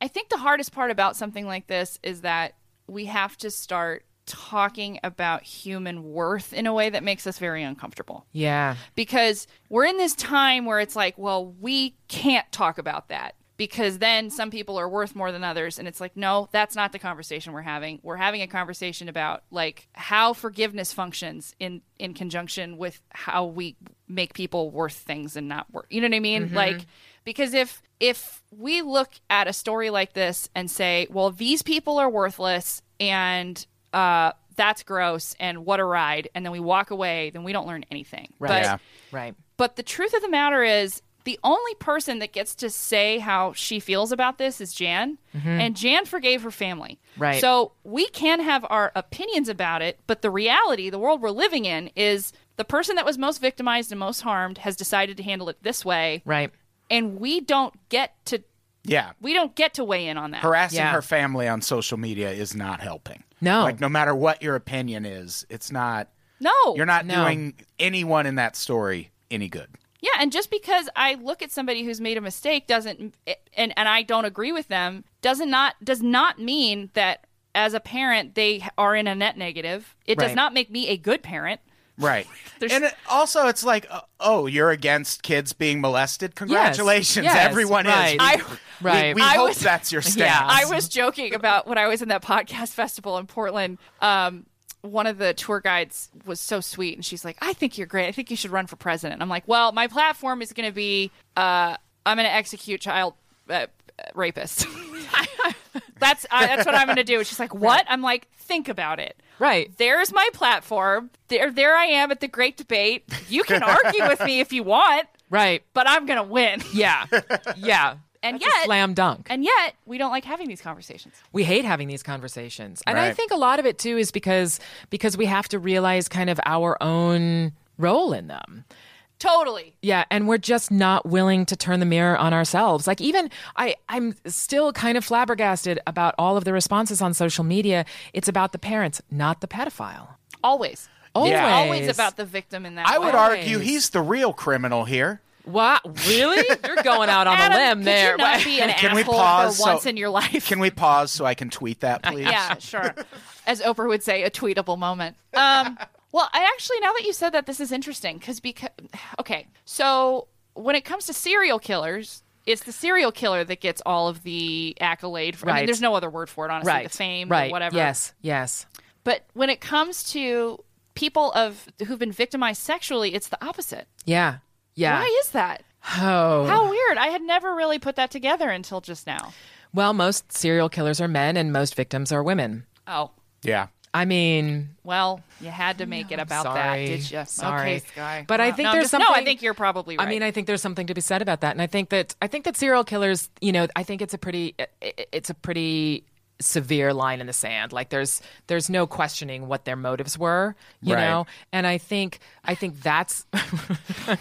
I think the hardest part about something like this is that we have to start talking about human worth in a way that makes us very uncomfortable Yeah. because we're in this time where it's like, well, we can't talk about that because then some people are worth more than others and it's like no that's not the conversation we're having we're having a conversation about like how forgiveness functions in in conjunction with how we make people worth things and not worth you know what i mean like because if if we look at a story like this and say well these people are worthless and uh that's gross and what a ride and then we walk away then we don't learn anything Right. but Yeah. Right. but the truth of the matter is, the only person that gets to say how she feels about this is Jan, and Jan forgave her family. Mm-hmm. Right. So we can have our opinions about it, but the reality, the world we're living in, is the person that was most victimized and most harmed has decided to handle it this way, Right. and we don't get to Yeah. we don't get to weigh in on that. Harassing Yeah. her family on social media is not helping. No. Like, no matter what your opinion is, it's not, No, you're not No. doing anyone in that story any good. Yeah, and just because I look at somebody who's made a mistake doesn't and and I don't agree with them doesn't not does not mean that as a parent they are in a net negative. It does not make me a good parent. Right. (laughs) There's- and it, also, it's like, uh, oh, you're against kids being molested? Congratulations, Yes. everyone Right. is. I- We, (laughs) Right. we I hope was- that's your stance. (laughs) Yeah. I was joking about when I was in that podcast festival in Portland. Um, one of the tour guides was so sweet, and she's like, "I think you're great. I think you should run for president." I'm like, "Well, my platform is going to be uh, I'm going to execute child uh, rapists. (laughs) that's uh, that's what I'm going to do." And she's like, "What?" I'm like, "Think about it." Right. There's my platform. There, there I am at the great debate. You can argue with me if you want, (laughs) Right. but I'm going to win. Yeah. Yeah. And That's a yet, slam dunk. and yet, we don't like having these conversations. we hate having these conversations and i think a lot of it too is because because we have to realize kind of our own role in them Totally. yeah and we're just not willing to turn the mirror on ourselves like even i i'm still kind of flabbergasted about all of the responses on social media it's about the parents not the pedophile Always. always Yeah. Always about the victim in that I way. would argue he's the real criminal here. What really you're going out on (laughs) Adam, a limb could there You not be an Can we pause for once so- in your life. Can we pause so I can tweet that, (laughs) please? yeah, sure. As Oprah would say, a tweetable moment. Um, well, I actually, now that you said that, this is interesting because because okay, so when it comes to serial killers. It's the serial killer that gets all of the accolade. For, I mean, Right. there's no other word for it, honestly. right The fame, right or whatever. yes yes But when it comes to people of who've been victimized sexually, it's the opposite. yeah yeah Why is that? oh How weird. I had never really put that together until just now. well most serial killers are men and most victims are women Oh, Yeah. I mean, well, you had to make it about sorry, that, did you? sorry. Okay, Skye. But I think No, there's just- No, I something- think you're probably right. I mean, I think there's something to be said about that, and I think that I think that serial killers, you know, I think it's a pretty, i- i- it's a pretty severe line in the sand. Like there's there's no questioning what their motives were, you Right. know, and I think I think that's (laughs)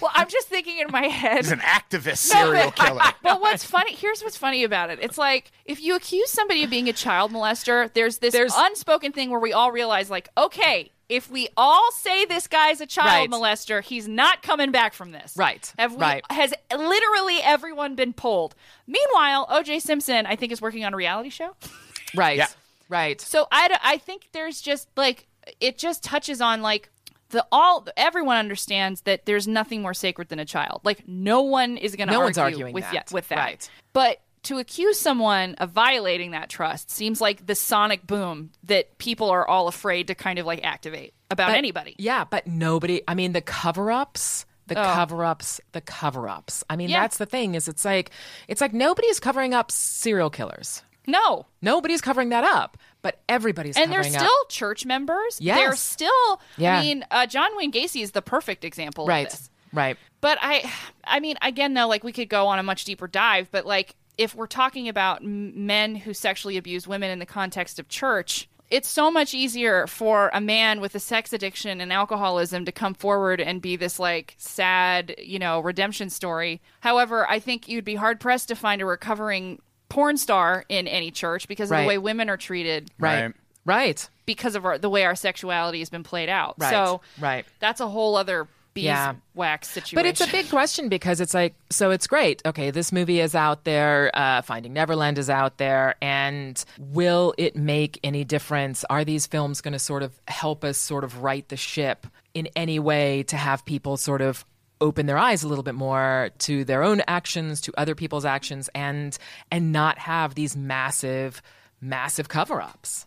well, I'm just thinking in my head. He's an activist serial (laughs) killer. But what's funny? Here's what's funny about it. It's like if you accuse somebody of being a child molester, there's this There's- unspoken thing where we all realize, like, okay, if we all say this guy's a child Right. molester, he's not coming back from this. Right. Have we, Right. Has literally everyone been polled? Meanwhile, O.J. Simpson, I think, is working on a reality show. Right, Yeah. right, So I, I think there's just like it just touches on like the all everyone understands that there's nothing more sacred than a child. Like no one is going to No argue one's arguing with that. yeah, with that. Right. But to accuse someone of violating that trust seems like the sonic boom that people are all afraid to kind of like activate about But- anybody. Yeah, but nobody. I mean, the cover-ups, the oh. cover-ups, the cover-ups. I mean, Oh. Yeah. that's the thing. Is it's like it's like nobody's covering up serial killers. No. Nobody's covering that up, but everybody's And they're still up. church members. Yes. They're still Yeah. I mean, uh, John Wayne Gacy is the perfect example right, of this. right. But I, I mean, again, though, like we could go on a much deeper dive, but like if we're talking about men who sexually abuse women in the context of church, it's so much easier for a man with a sex addiction and alcoholism to come forward and be this like sad, you know, redemption story. However, I think you'd be hard pressed to find a recovering porn star in any church because of Right. the way women are treated Right. Right. Right. because of our, the way our sexuality has been played out. Right. So Right. that's a whole other Yeah. beeswax situation. But it's a big question because it's like, so it's great. Okay, this movie is out there. Uh, Finding Neverland is out there. And will it make any difference? Are these films going to sort of help us sort of right the ship in any way to have people sort of open their eyes a little bit more to their own actions, to other people's actions, and and not have these massive, massive cover ups?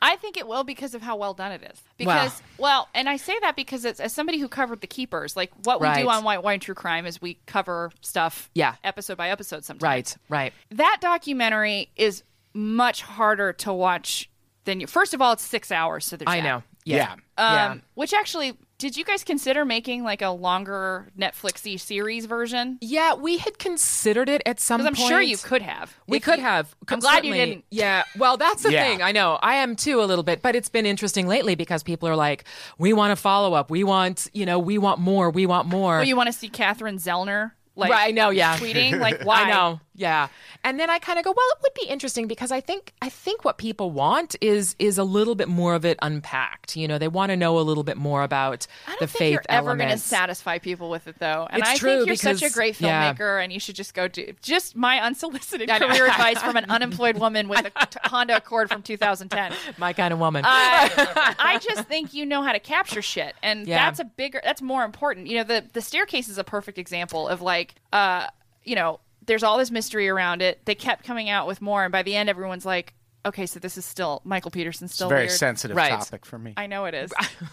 I think it will because of how well done it is. Because well, and I say that because it's as somebody who covered the keepers, like what we Right. do on White Wine True Crime is we cover stuff Yeah. episode by episode sometimes. Right, right. That documentary is much harder to watch than you first of all it's six hours, so there's I that. know. Yeah. Yeah. Um, which actually Did you guys consider making like a longer Netflixy series version? Yeah, we had considered it at some point. Because I'm point. sure you could have. We If could you- have. I'm glad you didn't. Yeah. Well, that's the Yeah. thing. I know. I am too a little bit, but it's been interesting lately because people are like, we want a follow up. We want, you know, we want more. We want more. Well, you want to see Catherine Zellner like right, I know, yeah. tweeting like (laughs) why? I know, yeah. And then I kind of go, well, it would be interesting because I think I think what people want is is a little bit more of it unpacked. You know, they want to know a little bit more about I don't the think faith you're ever going to satisfy people with it, though. And It's I true, think you're such a because- great yeah. filmmaker, and you should just go do just my unsolicited career advice from an (laughs) unemployed woman with a t- Honda Accord from 2010. My kind of woman. I, I just think you know how to capture shit, and Yeah. that's a bigger, that's more important. You know, the the staircase is a perfect example of like, uh, you know, there's all this mystery around it. They kept coming out with more, and by the end, everyone's like, okay, so this is still Michael Peterson's It's still a very weird. sensitive Right. topic for me. I know it is.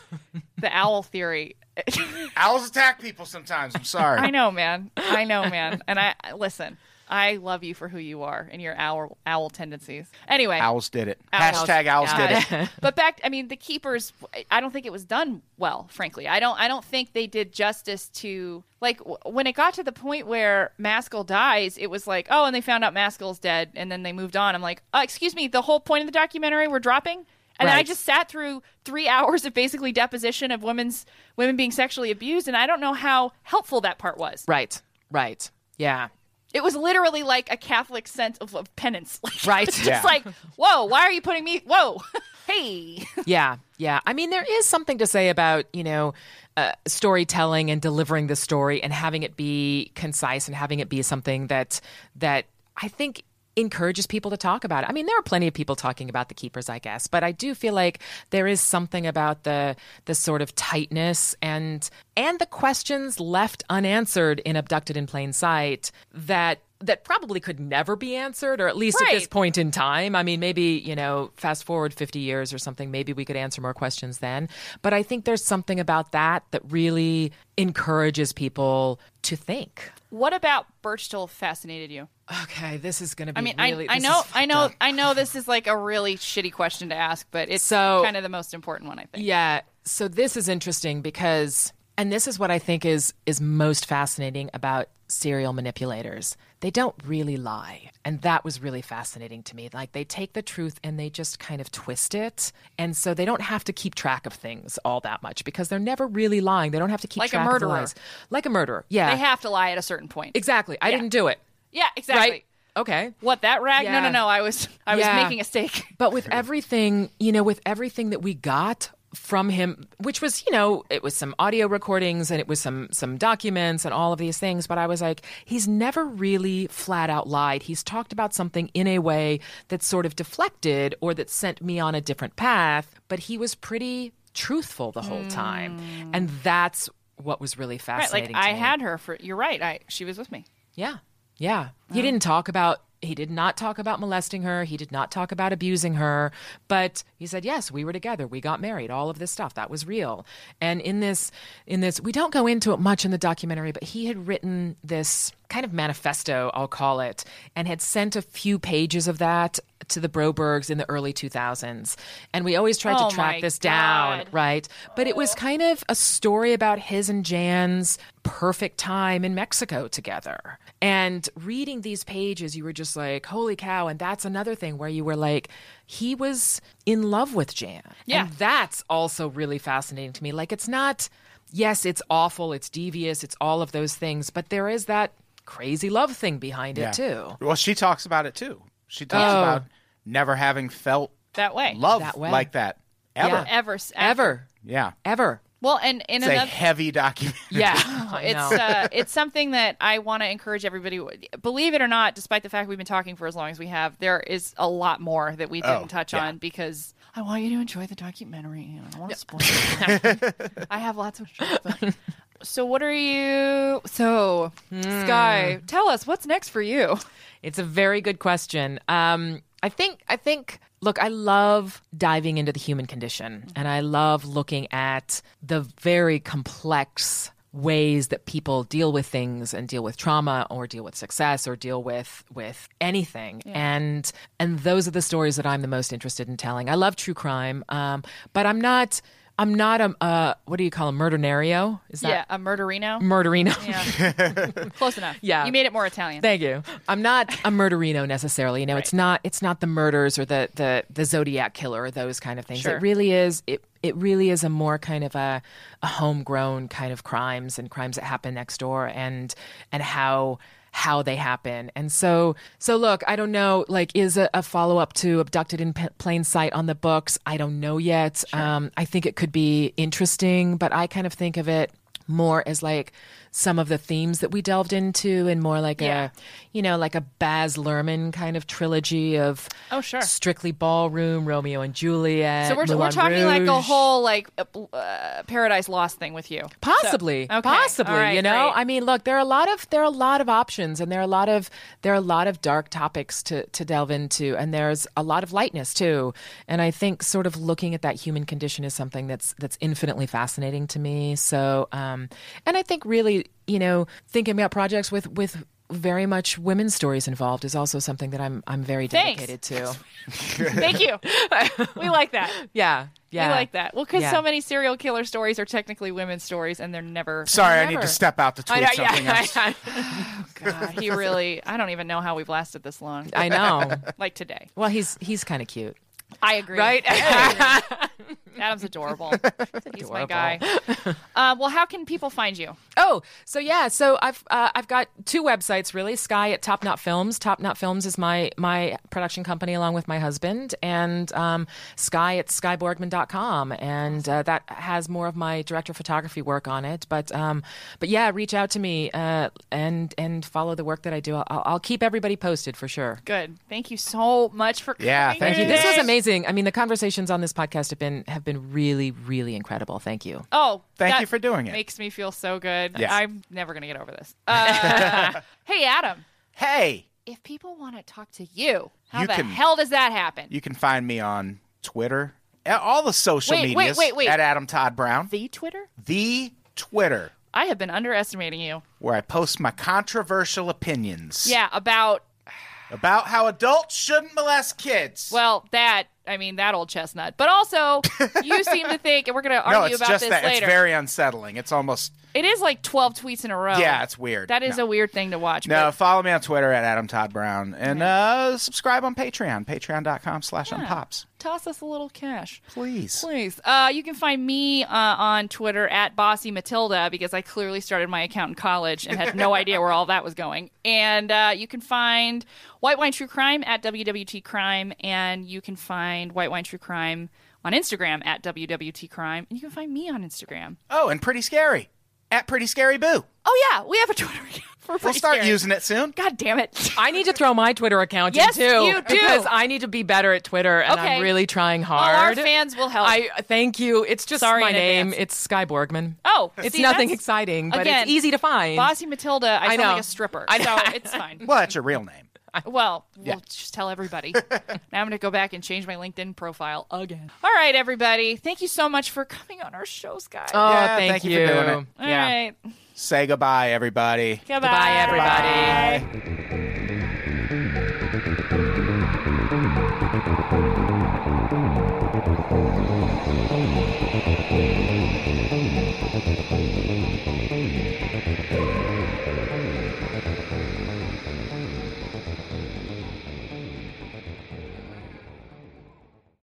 (laughs) the owl theory. Owls attack people sometimes. I'm sorry. I know, man. I know, man. And I listen. I love you for who you are and your owl owl tendencies. Anyway, Owls did it. Owls. Hashtag owls did it. (laughs) But back, I mean, the keepers. I don't think it was done well. Frankly, I don't. I don't think they did justice to like w- when it got to the point where Maskell dies. It was like, oh, and they found out Maskell's dead, and then they moved on. I'm like, uh, excuse me, the whole point of the documentary we're dropping. And then I just sat through three (laughs) hours of basically deposition of women's women being sexually abused, and I don't know how helpful that part was. right. Right. Yeah. It was literally like a Catholic sense of, of penance. (laughs) Like, Right. It's just Yeah. like, whoa, why are you putting me? Whoa, (laughs) hey. (laughs) Yeah, yeah. I mean, there is something to say about you know uh, storytelling and delivering the story and having it be concise and having it be something that that I think encourages people to talk about it. I mean, there are plenty of people talking about the keepers, I guess, but I do feel like there is something about the the sort of tightness and and the questions left unanswered in Abducted in Plain Sight that that probably could never be answered or at least at this point in time. I mean, maybe, you know, fast forward 50 years or something, maybe we could answer more questions then. But I think there's something about that that really encourages people to think. What about Berchtold fascinated you? Okay, this is going to be I mean, really. I, I know, I know, up. I know. This is like a really shitty question to ask, but it's So- kind of the most important one, I think. Yeah. So this is interesting because and this is what I think is is most fascinating about serial manipulators. They don't really lie. And that was really fascinating to me. Like they take the truth and they just kind of twist it. And so they don't have to keep track of things all that much because they're never really lying. They don't have to keep Like a track of the murderer. lies. Like a murderer. Yeah. They have to lie at a certain point. exactly. I Yeah. didn't do it. Yeah, exactly. Right? Okay. What that rag? No, Yeah. no, no. I was, I was making a steak. But with everything, you know, with everything that we got from him, which was, you know, it was some audio recordings and it was some some documents and all of these things, but I was like, he's never really flat out lied. He's talked about something in a way that sort of deflected or that sent me on a different path, but he was pretty truthful the whole time. Hmm. And that's what was really fascinating. Right, like. I me. had her for. You're right. I she was with me. Yeah. Yeah. He didn't talk about he did not talk about molesting her. He did not talk about abusing her, but he said, "Yes, we were together. We got married. All of this stuff that was real." And in this in this we don't go into it much in the documentary, but he had written this kind of manifesto, I'll call it, and had sent a few pages of that to the Brobergs in the early 2000s. And we always tried Oh to track my this down, right? But it was kind of a story about his and Jan's perfect time in Mexico together. And reading these pages, you were just like, holy cow. And that's another thing where you were like, he was in love with Jan. Yeah. And that's also really fascinating to me. Like, it's not, yes, it's awful, it's devious, it's all of those things, but there is that crazy love thing behind it too. Well, she talks about it too. She talks Oh. about never having felt That way. love That way. like that ever. Yeah. Ever. Ever. Yeah. Ever. Well, and in It's a heavy documentary. (laughs) Yeah. (laughs) (laughs) I it's know. uh, it's something that I want to encourage everybody. Believe it or not, despite the fact we've been talking for as long as we have, there is a lot more that we didn't Oh, touch yeah. on because I want you to enjoy the documentary. I don't want to spoil it. I have lots of stuff. So what are you? So Skye, tell us what's next for you. It's a very good question. Um, I think I think look, I love diving into the human condition and I love looking at the very complex ways that people deal with things and deal with trauma or deal with success or deal with with anything. And and those are the stories that I'm the most interested in telling. I love true crime, um, but I'm not I'm not a uh, what do you call a murdernario? Is that yeah, a murderino. murderino? Yeah, (laughs) close enough. Yeah. you made it more Italian. Thank you. I'm not a murderino necessarily. You know, it's not it's not the murders or the the the Zodiac killer or those kind of things. Sure. It really is it it really is a more kind of a a homegrown kind of crimes and crimes that happen next door and and how how they happen. And so so look, I don't know like is a, a follow up to Abducted in P- Plain Sight on the books. I don't know yet. Um I think it could be interesting, but I kind of think of it more as like some of the themes that we delved into and more like Yeah. a you know like a Baz Luhrmann kind of trilogy of Oh, sure. strictly ballroom Romeo and Juliet So we're, we're talking like a whole like uh, Paradise Lost thing with you. Possibly, So- okay. possibly. Right, you know. I mean, look, there are a lot of there are a lot of options, and there are a lot of there are a lot of dark topics to to delve into, and there's a lot of lightness too. And I think sort of looking at that human condition is something that's that's infinitely fascinating to me. So, um, and I think really, you know, thinking about projects with with very much women's stories involved is also something that I'm I'm very Thanks. dedicated to. (laughs) Thank you. we like that. Yeah, (laughs) yeah, We like that. Well, because Yeah. so many serial killer stories are technically women's stories, and they're never. Sorry, I need to step out to tweet know, something yeah, (laughs) else. God, he really. I don't even know how we've lasted this long. I know. Like today. Well, he's he's kind of cute, I agree. right? (laughs) Adam's adorable. He's my guy. (laughs) Uh, well, how can people find you? Oh, so yeah, so I've uh, I've got two websites really. Skye at Top Knot Films. Top Knot Films is my my production company along with my husband, and um, Skye at skyborgman.com, and uh, that has more of my director of photography work on it. But um, but yeah, reach out to me uh, and and follow the work that I do. I'll, I'll keep everybody posted for sure. Good. Thank you so much for coming. Yeah, thank you. This was today. Amazing. I mean, the conversations on this podcast have been have been really really incredible. Thank you. Oh, Thank that you for doing it. Makes me feel so good. Yes. I'm never gonna get over this. Uh, (laughs) hey, Adam. Hey, If people want to talk to you, how You the can- hell does that happen? you can find me on Twitter, all the social Wait, wait, medias wait, wait. at Adam Todd Brown. the Twitter? The Twitter, I have been underestimating you. where I post my controversial opinions Yeah, about about how adults shouldn't molest kids. well, that I mean that old chestnut. But also, you seem to think, and we're going (laughs) to no, argue it's about just this that later. it's very unsettling. It's almost It is like 12 tweets in a row. yeah, it's weird. That is no. a weird thing to watch. No, but- follow me on Twitter at Adam Todd Brown and uh, subscribe on Patreon, patreon.com slash unpops. toss us a little cash. Please. Please. Uh, you can find me uh, on Twitter at Bossy Matilda because I clearly started my account in college and had no (laughs) idea where all that was going. And uh, you can find White Wine True Crime at WWT Crime, and you can find White Wine True Crime on Instagram at WWT Crime, and you can find me on Instagram. Oh, and Pretty Scary at Pretty Scary Boo. Oh yeah, we have a Twitter account (laughs) for We'll start Scary. using it soon. God damn it! (laughs) I need to throw my Twitter account Yes, in too. you do. Because I need to be better at Twitter and Okay. I'm really trying Oh, our hard. fans will help. I thank you. It's just Sorry my in name. advance. It's Skye Borgman. Oh, it's see, nothing that's- exciting, but again, it's easy to find. Bossy Matilda, I, I sound know. like a stripper, I know. so it's fine. Well, that's your real name. (laughs) Well, Yeah. we'll just tell everybody. (laughs) now I'm going to go back and change my LinkedIn profile again. (laughs) All right, everybody. Thank you so much for coming on our show, Skye. oh, Yeah, thank, thank you for doing it. All yeah. right. Say goodbye, everybody. Goodbye, Goodbye, everybody. Thank